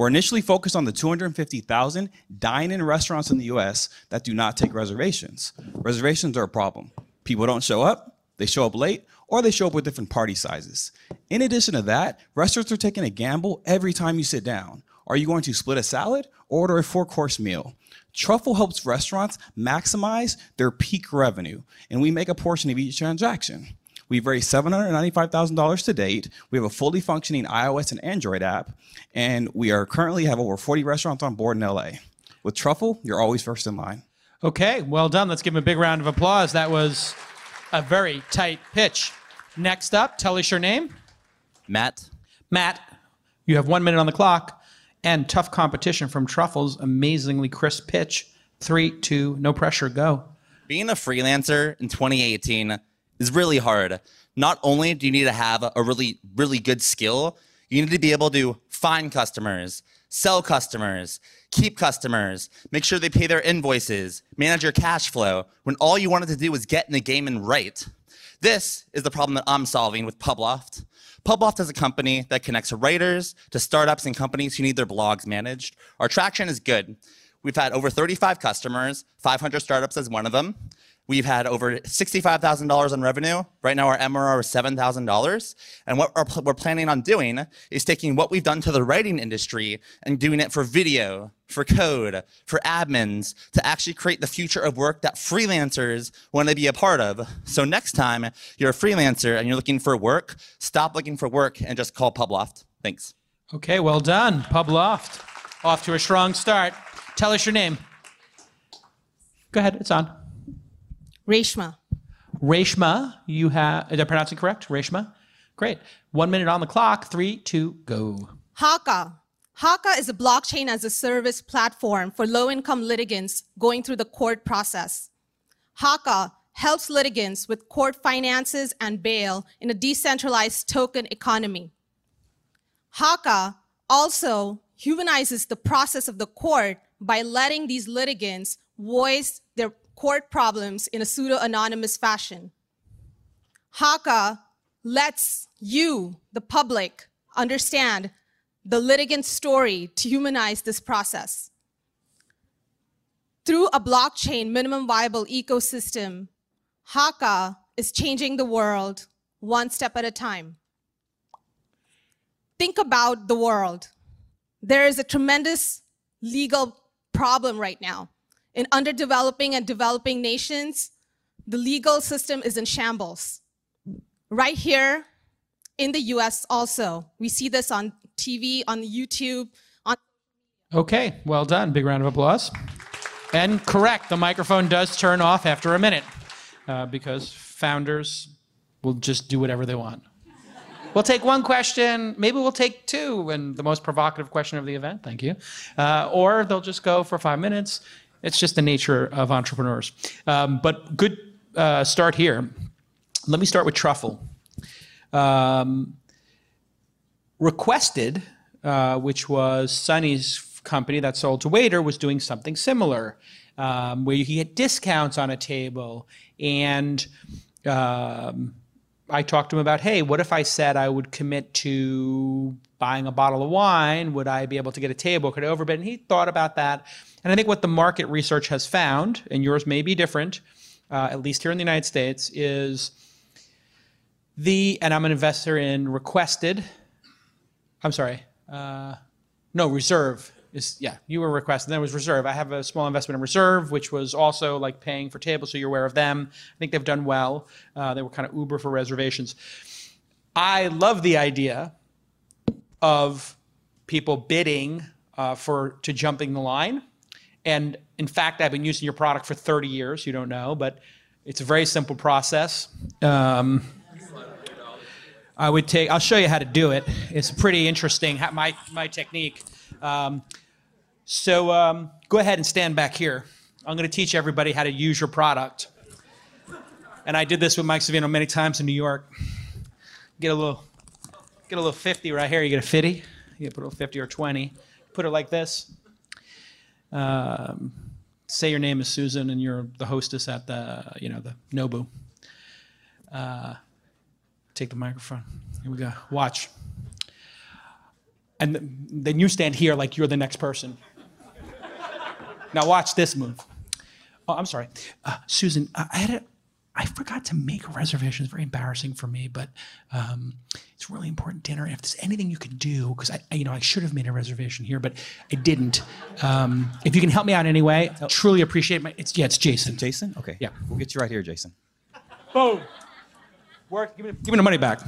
We're initially focused on the 250,000 dine in restaurants in the US that do not take reservations. Reservations are a problem. People don't show up, they show up late, or they show up with different party sizes. In addition to that, restaurants are taking a gamble every time you sit down. Are you going to split a salad or order a four course meal? Truffle helps restaurants maximize their peak revenue, and we make a portion of each transaction. We've raised $795,000 to date. We have a fully functioning iOS and Android app, and we are currently have over 40 restaurants on board in LA. With Truffle, you're always first in line. Okay, well done. Let's give him a big round of applause. That was a very tight pitch. Next up, tell us your name. Matt. Matt, You have one minute on the clock and tough competition from Truffle's amazingly crisp pitch. Three, two, no pressure, go. Being a freelancer in 2018 is really hard. Not only do you need to have a really, really good skill, you need to be able to find customers, sell customers, keep customers, make sure they pay their invoices, manage your cash flow, when all you wanted to do was get in the game and write. This is the problem that I'm solving with Publoft. Publoft is a company that connects writers to startups and companies who need their blogs managed. Our traction is good. We've had over 35 customers, 500 startups as one of them. We've had over $65,000 in revenue. Right now, our MRR is $7,000. And what we're planning on doing is taking what we've done to the writing industry and doing it for video, for code, for admins, to actually create the future of work that freelancers want to be a part of. So next time you're a freelancer and you're looking for work, stop looking for work and just call Publoft. Thanks. Okay, well done. Publoft. Off to a strong start. Tell us your name. Go ahead, it's on. Reshma. Reshma, you have, did I pronounce it correct? Reshma? Great. One minute on the clock. Three, two, go. Haka. Haka is a blockchain as a service platform for low income litigants going through the court process. Haka helps litigants with court finances and bail in a decentralized token economy. Haka also humanizes the process of the court by letting these litigants voice their court problems in a pseudo anonymous fashion. Haka lets you, the public, understand the litigant's story to humanize this process. Through a blockchain minimum viable ecosystem, Haka is changing the world one step at a time. Think about the world. There is a tremendous legal problem right now. In underdeveloping and developing nations, the legal system is in shambles. Right here in the US, also, we see this on TV, on YouTube, on. Okay, well done. Big round of applause. And correct, the microphone does turn off after a minute uh, because founders will just do whatever they want. We'll take one question, maybe we'll take two, and the most provocative question of the event, thank you. Uh, or they'll just go for five minutes. It's just the nature of entrepreneurs. Um, but good uh, start here. Let me start with Truffle. Um, Requested, uh, which was Sunny's company that sold to Waitr, was doing something similar, um, where you could get discounts on a table. And um, I talked to him about, hey, what if I said I would commit to buying a bottle of wine? Would I be able to get a table? Could I overbid? And he thought about that. And I think what the market research has found, and yours may be different, uh, at least here in the United States, is the, and I'm an investor in Requested. I'm sorry, uh, no, Reserve is, yeah, you were Requested, then it was Reserve. I have a small investment in Reserve, which was also like paying for tables, so you're aware of them. I think they've done well. Uh, they were kind of Uber for reservations. I love the idea of people bidding uh, for to jumping the line. And in fact, I've been using your product for 30 years. You don't know, but it's a very simple process. Um, I would take. I'll show you how to do it. It's pretty interesting. My my technique. Um, so um, go ahead and stand back here. I'm going to teach everybody how to use your product. And I did this with Mike Savino many times in New York. Get a little, get a little 50 right here. You get a 50. You put a little 50 or 20. Put it like this. Um, say your name is Susan and you're the hostess at the, you know, the Nobu. Uh, take the microphone. Here we go. Watch. And th- then you stand here like you're the next person. now watch this move. Oh, I'm sorry, uh, Susan. I I had a, I forgot to make a reservation. It's very embarrassing for me, but um, it's a really important dinner. If there's anything you could do, because I, I- you know, I should have made a reservation here, but I didn't. Um, if you can help me out anyway, I truly appreciate my. It's yeah, it's Jason. Jason? Okay. Yeah. We'll get you right here, Jason. Boom. Work. Give me, give me the money back.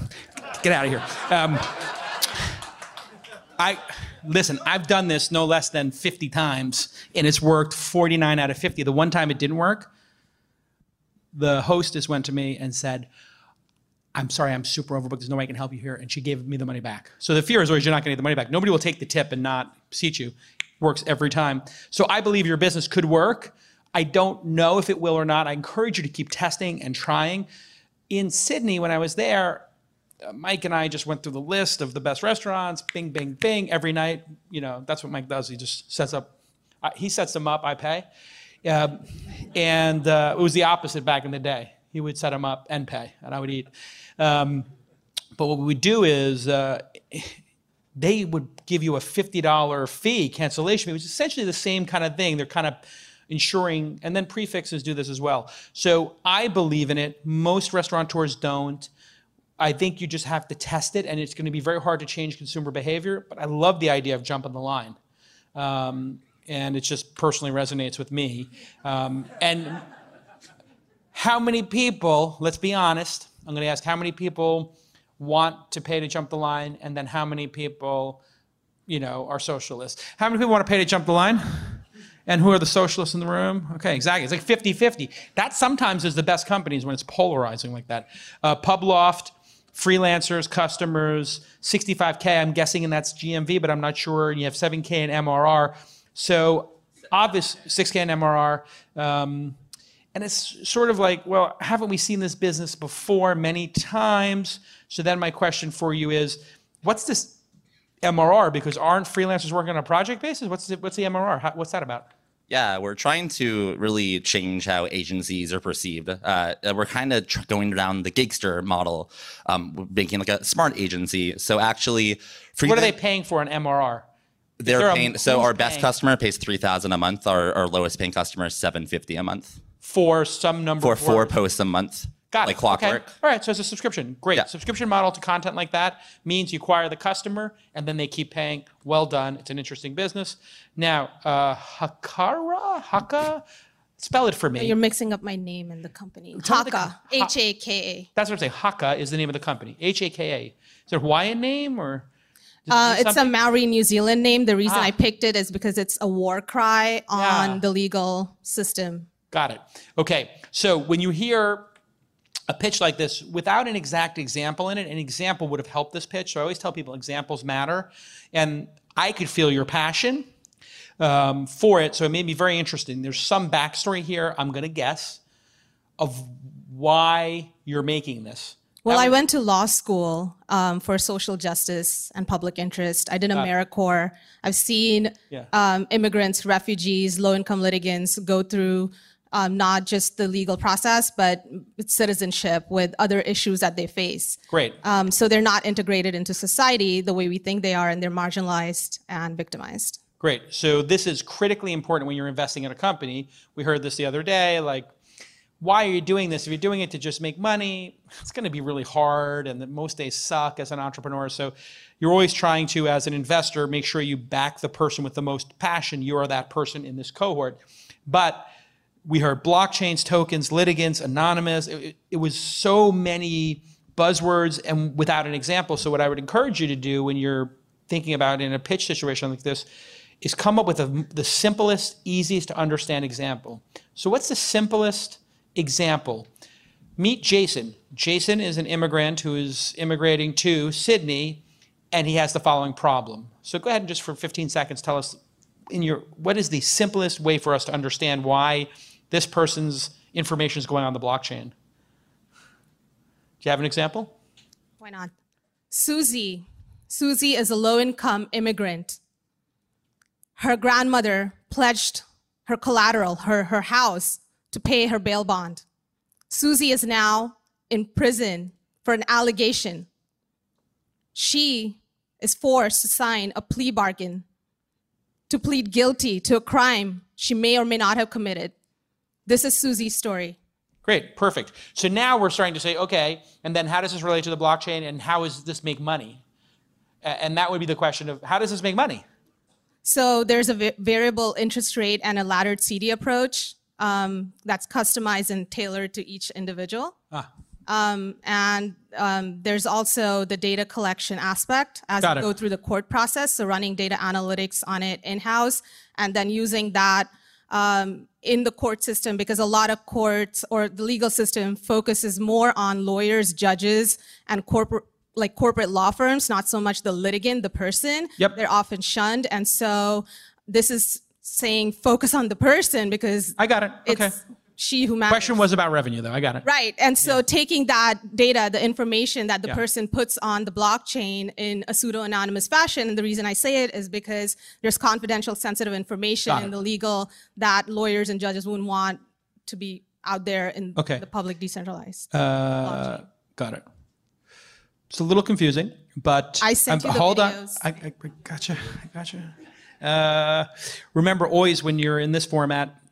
Get out of here. Um, I listen. I've done this no less than 50 times, and it's worked 49 out of 50. The one time it didn't work, the hostess went to me and said, I'm sorry, I'm super overbooked. There's no way I can help you here. And she gave me the money back. So the fear is always you're not going to get the money back. Nobody will take the tip and not seat you. Works every time. So I believe your business could work. I don't know if it will or not. I encourage you to keep testing and trying. In Sydney, when I was there, uh, Mike and I just went through the list of the best restaurants, bing, bing, bing, every night. You know, that's what Mike does. He just sets up, uh, he sets them up, I pay. Um, and uh, it was the opposite back in the day. He would set them up and pay, and I would eat. Um, but what we would do is uh, they would give you a $50 fee cancellation which is essentially the same kind of thing. They're kind of ensuring, and then prix fixes do this as well. So I believe in it. Most restaurateurs don't. I think you just have to test it, and it's going to be very hard to change consumer behavior. But I love the idea of jumping the line. Um, and it just personally resonates with me. Um, and how many people, let's be honest, I'm going to ask how many people want to pay to jump the line, and then how many people, you know, are socialists? How many people want to pay to jump the line? And who are the socialists in the room? Okay, exactly. It's like 50 50. That sometimes is the best companies when it's polarizing like that. Uh, Publoft, freelancers, customers, 65K, I'm guessing, and that's GMV, but I'm not sure. And you have 7K in MRR. So, obvious 6K in MRR. Um, and it's sort of like, well, haven't we seen this business before many times? So then my question for you is, what's this MRR? Because aren't freelancers working on a project basis? What's the, what's the MRR? How, what's that about? Yeah, we're trying to really change how agencies are perceived. Uh, we're kind of tr- going down the Gigster model, um, making like a smart agency. So actually, What are they paying for an MRR? They're paying. So our best paying? customer pays three thousand a month. Our, our lowest paying customer is seven fifty a month For some number for of four posts a month. Got like it. clockwork. Okay. All right, so it's a subscription. Great. Subscription model to content like that means you acquire the customer and then they keep paying. Well done. It's an interesting business. Now, uh, Hakara? Haka? Spell it for me. You're mixing up my name and the company. Tell Haka, H A K A. That's what I'm saying. Haka is the name of the company. H A K A. Is it a Hawaiian name or? Uh, it's a Maori New Zealand name. The reason Ah. I picked it is because it's a war cry on Yeah. the legal system. Got it. Okay. So when you hear a pitch like this without an exact example in it, an example would have helped this pitch. So I always tell people examples matter. And I could feel your passion um, for it. So it made me very interesting. There's some backstory here, I'm going to guess, of why you're making this. Well, I went to law school um, for social justice and public interest. I did. AmeriCorps. I've seen Yeah. um, immigrants, refugees, low income litigants go through um, not just the legal process, but citizenship with other issues that they face. Great. Um, so they're not integrated into society the way we think they are, and they're marginalized and victimized. Great. So this is critically important when you're investing in a company. We heard this the other day. Like, why are you doing this? If you're doing it to just make money, it's going to be really hard, and most days suck as an entrepreneur. So you're always trying to, as an investor, make sure you back the person with the most passion. You are that person in this cohort. But we heard blockchains, tokens, litigants, anonymous. It, it- it was so many buzzwords and without an example. So what I would encourage you to do when you're thinking about in a pitch situation like this is come up with a, the simplest, easiest to understand example. So what's the simplest example? Meet Jason. Jason is an immigrant who is immigrating to Sydney, and he has the following problem. So go ahead and just for 15 seconds tell us in your what is the simplest way for us to understand why this person's information is going on the blockchain? Do you have an example? Why not? Susie. Susie is a low income immigrant. Her grandmother pledged her collateral, her, her house, to pay her bail bond. Susie is now in prison for an allegation. She is forced to sign a plea bargain to plead guilty to a crime she may or may not have committed. This is Susie's story. Great, perfect. So now we're starting to say, okay, and then how does this relate to the blockchain and how does this make money? And that would be the question of how does this make money? So there's a variable interest rate and a laddered CD approach um, that's customized and tailored to each individual. Ah. Um, and um, there's also the data collection aspect as Got you it. go through the court process. So running data analytics on it in house and then using that um, in the court system because a lot of courts or the legal system focuses more on lawyers, judges, and corporate like corporate law firms, not so much the litigant, the person. Yep. They're often shunned. And so this is saying focus on the person because I got it. Okay. It's she who matters. Question was about revenue, though. I got it. Right. And so taking that data, the information that the Yeah. person puts on the blockchain in a pseudo anonymous fashion, and the reason I say it is because there's confidential, sensitive information in the legal that lawyers and judges wouldn't want to be out there in Okay. the public decentralized. Uh, got it. It's a little confusing, but I sent you the hold videos. on. I, I I gotcha. I gotcha. Uh, remember, always when you're in this format,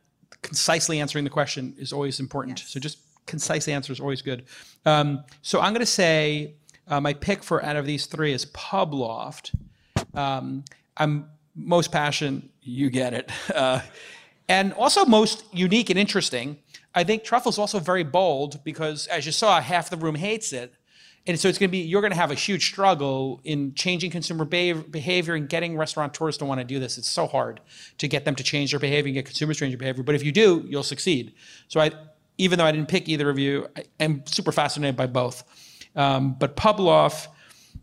concisely answering the question is always important. So just concise answer is always good. Um, so I'm going to say uh, my pick for out of these three is Publoft. Um, I'm most passionate. You get it. <laughs> Uh, and also most unique and interesting. I think Truffle's also very bold because, as you saw, half the room hates it. And so it's going to be, you're going to have a huge struggle in changing consumer behavior and getting restaurateurs to want to do this. It's so hard to get them to change their behavior and get consumers to change their behavior. But if you do, you'll succeed. So I, even though I didn't pick either of you, I, I'm super fascinated by both. Um, but Publoft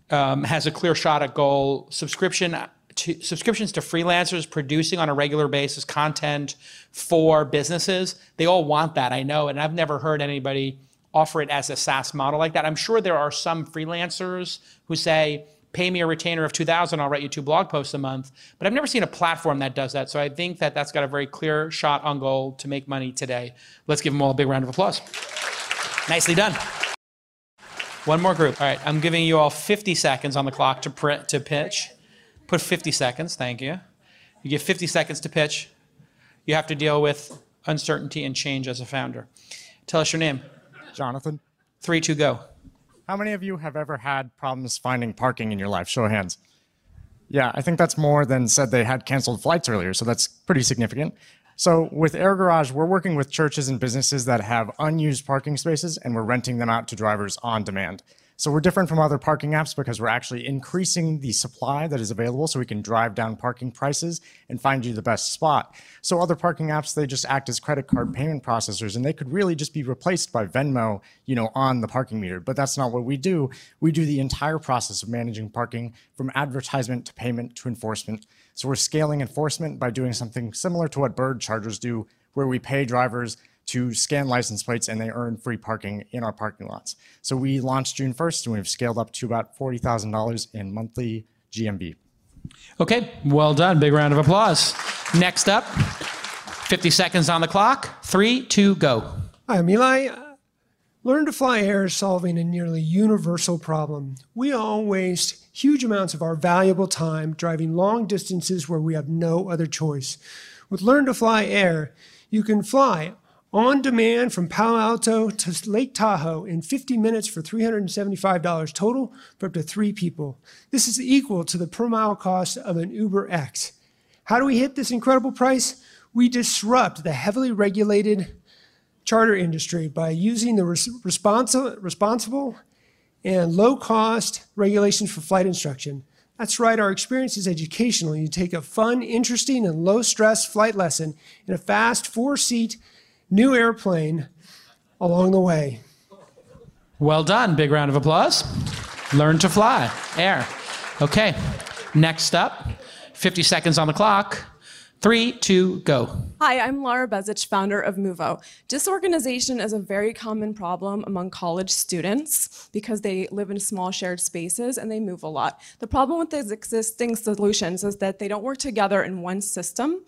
um, has a clear shot at goal. Subscription to, subscriptions to freelancers producing on a regular basis content for businesses. They all want that, I know, and I've never heard anybody offer it as a SaaS model like that. I'm sure there are some freelancers who say, pay me a retainer of 2000 I'll write you two blog posts a month. But I've never seen a platform that does that. So I think that that's got a very clear shot on goal to make money today. Let's give them all a big round of applause. Nicely done. One more group. All right, I'm giving you all 50 seconds on the clock to print to pitch. Put 50 seconds. Thank you. You get 50 seconds to pitch. You have to deal with uncertainty and change as a founder. Tell us your name. Jonathan. Three, two, go. How many of you have ever had problems finding parking in your life? Show of hands. Yeah, I think that's more than said they had canceled flights earlier, so that's pretty significant. So with Air Garage, we're working with churches and businesses that have unused parking spaces and we're renting them out to drivers on demand. So we're different from other parking apps because we're actually increasing the supply that is available so we can drive down parking prices and find you the best spot. So other parking apps, they just act as credit card payment processors and they could really just be replaced by Venmo, you know, on the parking meter. But that's not what we do. We do the entire process of managing parking from advertisement to payment to enforcement. So we're scaling enforcement by doing something similar to what bird chargers do, where we pay drivers to scan license plates and they earn free parking in our parking lots. So we launched June 1st and we've scaled up to about $40,000 in monthly GMV. Okay, well done. Big round of applause. Next up, 50 seconds on the clock. Three, two, go. Hi, I'm Eli. Uh, Learn to Fly Air is solving a nearly universal problem. We all waste huge amounts of our valuable time driving long distances where we have no other choice. With Learn to Fly Air, you can fly on demand from Palo Alto to Lake Tahoe in 50 minutes for $375 total for up to three people. This is equal to the per mile cost of an Uber X. How do we hit this incredible price? We disrupt the heavily regulated charter industry by using the res- responsi- responsible and low cost regulations for flight instruction. That's right, our experience is educational. You take a fun, interesting, and low stress flight lesson in a fast four seat new airplane along the way. Well done. Big round of applause. Learn to fly. Air. Okay, next up, 50 seconds on the clock. Three, two, go. Hi, I'm Laura Bezic, founder of Muvo. Disorganization is a very common problem among college students because they live in small shared spaces and they move a lot. The problem with these existing solutions is that they don't work together in one system.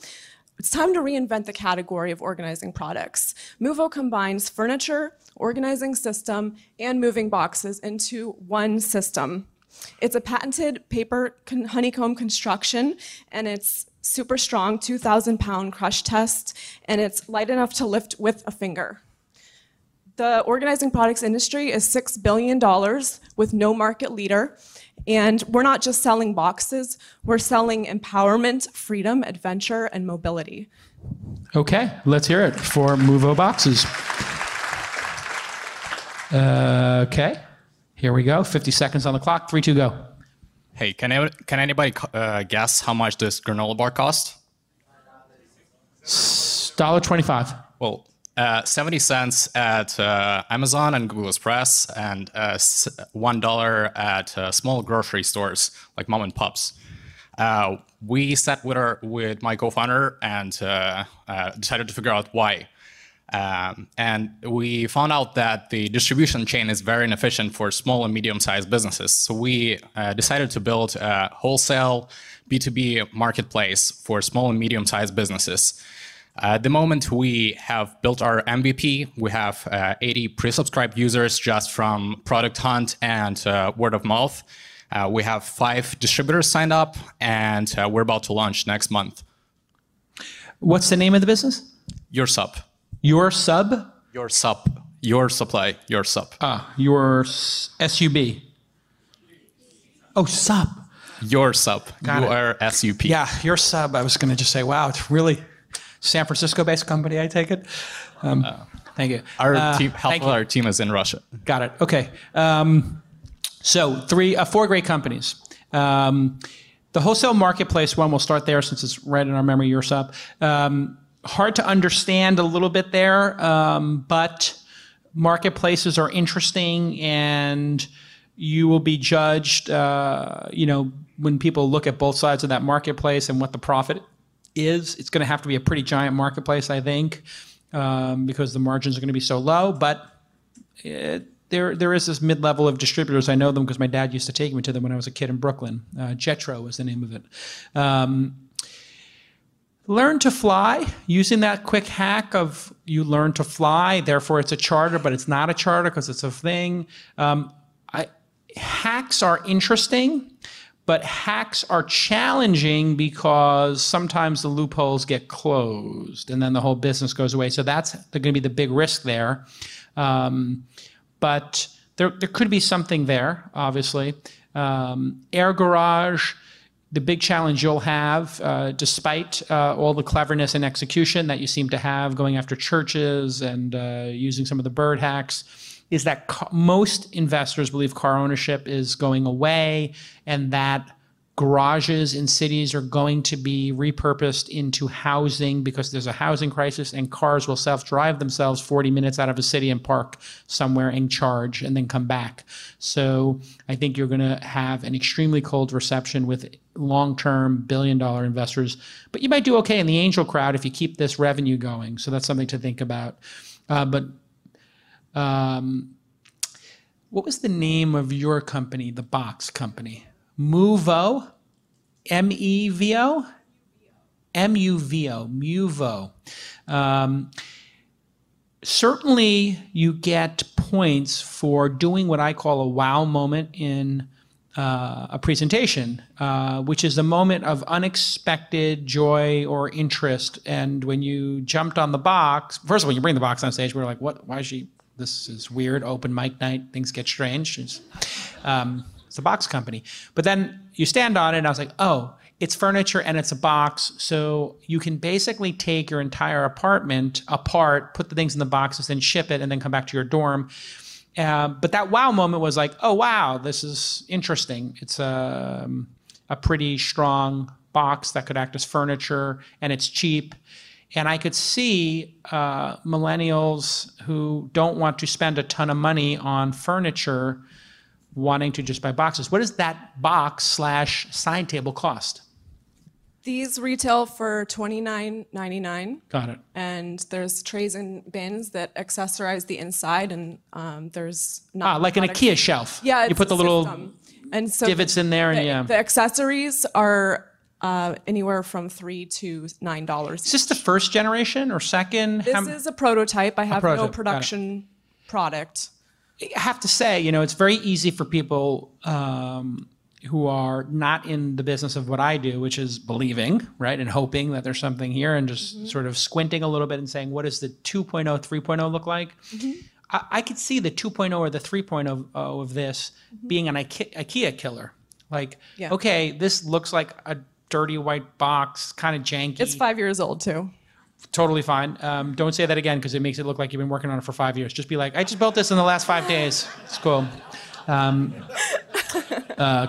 It's time to reinvent the category of organizing products. Muvo combines furniture, organizing system, and moving boxes into one system. It's a patented paper honeycomb construction, and it's super strong, 2,000 pound crush test, and it's light enough to lift with a finger. The organizing products industry is $6 billion with no market leader. And we're not just selling boxes, we're selling empowerment, freedom, adventure, and mobility. Okay, let's hear it for Muvo boxes. Uh, okay, here we go. 50 seconds on the clock. Three, two, go. Hey, can, I, can anybody uh, guess how much this granola bar cost? Dollar twenty-five. Well, uh, 70 cents at uh, Amazon and Google Express, and uh, $1 at uh, small grocery stores like mom and pops. Uh, we sat with, our, with my co founder and decided to figure out why. Um, and we found out that the distribution chain is very inefficient for small and medium sized businesses. So we decided to build a wholesale B2B marketplace for small and medium sized businesses. At the moment, we have built our MVP. We have uh, 80 pre subscribed users just from Product Hunt and uh, word of mouth. Uh, we have five distributors signed up, and uh, we're about to launch next month. What's the name of the business? Your sub. Your sub? Your sub. Your supply. Your sub. Ah, your SUB. Oh, sub. Your sub. Got you it. are SUP. Yeah, your sub. I was going to just say, wow, it's really San Francisco-based company. I take it. Um, thank you. Our Uh, team, half our team is in Russia. Got it. Okay. Um, so three, uh, four great companies. Um, the wholesale marketplace one. We'll start there since it's right in our memory. Your sub. Um, hard to understand a little bit there, um, but marketplaces are interesting, and you will be judged. Uh, you know, when people look at both sides of that marketplace and what the profit is, it's going to have to be a pretty giant marketplace, I think, um, because the margins are going to be so low. But it, there, there is this mid-level of distributors. I know them because my dad used to take me to them when I was a kid in Brooklyn. Uh, Jetro was the name of it. Um, learn to fly using that quick hack of you learn to fly. Therefore, it's a charter, but it's not a charter because it's a thing. Um, I, hacks are interesting, but hacks are challenging because sometimes the loopholes get closed and then the whole business goes away. So that's going to be the big risk there. Um, but there, there could be something there, obviously. Um, Air Garage, the big challenge you'll have, uh, despite uh, all the cleverness and execution that you seem to have going after churches and uh, using some of the bird hacks, is that most investors believe car ownership is going away and that garages in cities are going to be repurposed into housing because there's a housing crisis and cars will self-drive themselves 40 minutes out of a city and park somewhere and charge and then come back. So I think you're going to have an extremely cold reception with long-term billion-dollar investors, but you might do okay in the angel crowd if you keep this revenue going. So that's something to think about. Uh, but um, what was the name of your company, the box company? Muvo, M E V O, M U V O, Muvo. Um, certainly, you get points for doing what I call a wow moment in uh, a presentation, uh, which is a moment of unexpected joy or interest. And when you jumped on the box, first of all, you bring the box on stage, we're like, what? Why is she? This is weird. Open mic night, things get strange. It's, um, it's a box company. But then you stand on it, and I was like, oh, it's furniture and it's a box. So you can basically take your entire apartment apart, put the things in the boxes, then ship it, and then come back to your dorm. Uh, but that wow moment was like, oh wow, this is interesting. It's a, a pretty strong box that could act as furniture, and it's cheap. And I could see uh, millennials who don't want to spend a ton of money on furniture wanting to just buy boxes. What does that box slash side table cost? These retail for $29.99. Got it. And there's trays and bins that accessorize the inside, and um, there's Ah, like an IKEA shelf. Yeah, you put the little and so divots in there, and the, yeah. the accessories are uh, anywhere from three to nine dollars. Is this the first generation or second? This is a prototype. I have prototype, got no it. production product. I have to say, you know, it's very easy for people um, who are not in the business of what I do, which is believing, right, and hoping that there's something here, and just Mm-hmm. sort of squinting a little bit and saying, what does the 2.0, 3.0 look like? I, I could see the 2.0 or the 3.0 of this being an IKEA, IKEA killer. Like, Mm-hmm. Yeah. okay, this looks like a dirty white box, kind of janky. It's five years old too. Totally fine. Um, don't say that again because it makes it look like you've been working on it for five years. Just be like, I just built this in the last five days. It's cool. Um, uh,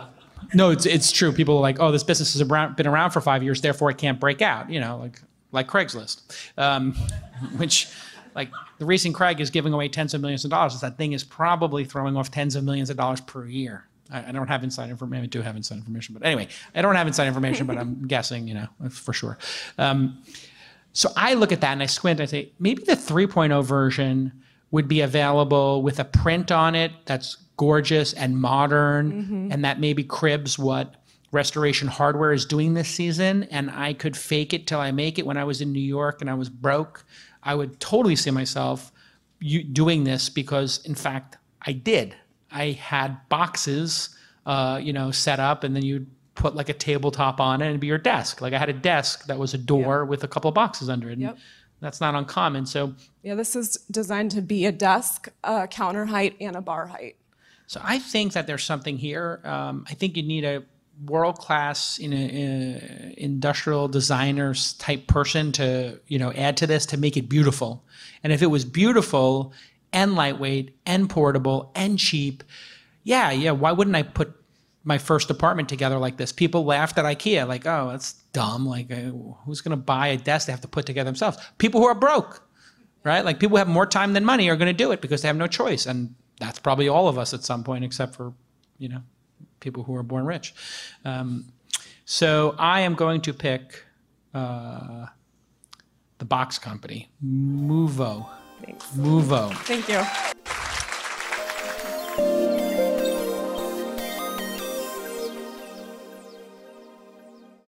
no, it's, it's true. People are like, oh, this business has been around for five years, therefore it can't break out. You know, like like Craigslist, um, <laughs> which, like, the reason Craig is giving away tens of millions of dollars is that thing is probably throwing off tens of millions of dollars per year. I, I don't have inside information. I do have inside information, but anyway, I don't have inside information, but I'm <laughs> guessing, you know, for sure. Um, so I look at that and I squint. I say maybe the 3.0 version would be available with a print on it that's gorgeous and modern, Mhm. and that maybe cribs what Restoration Hardware is doing this season. And I could fake it till I make it. When I was in New York and I was broke, I would totally see myself you, doing this because, in fact, I did. I had boxes, uh, you know, set up, and then you'd put like a tabletop on it and it'd be your desk. Like I had a desk that was a door with a couple of boxes under it. And Yep. That's not uncommon. So, Yeah, this is designed to be a desk, a counter height, and a bar height. so I think that there's something here. Um, I think you need a world class, you know, uh, industrial designers type person to, you know, add to this to make it beautiful. And if it was beautiful and lightweight and portable and cheap, yeah, yeah, why wouldn't I put my first apartment together like this? People laughed at IKEA, like, oh, that's dumb. Like, uh, who's going to buy a desk they have to put together themselves? People who are broke, right? Like, people who have more time than money are going to do it because they have no choice. And that's probably all of us at some point, except for, you know, people who are born rich. Um, so I am going to pick uh, the box company, Muvo. Thanks. Move on. Thank you.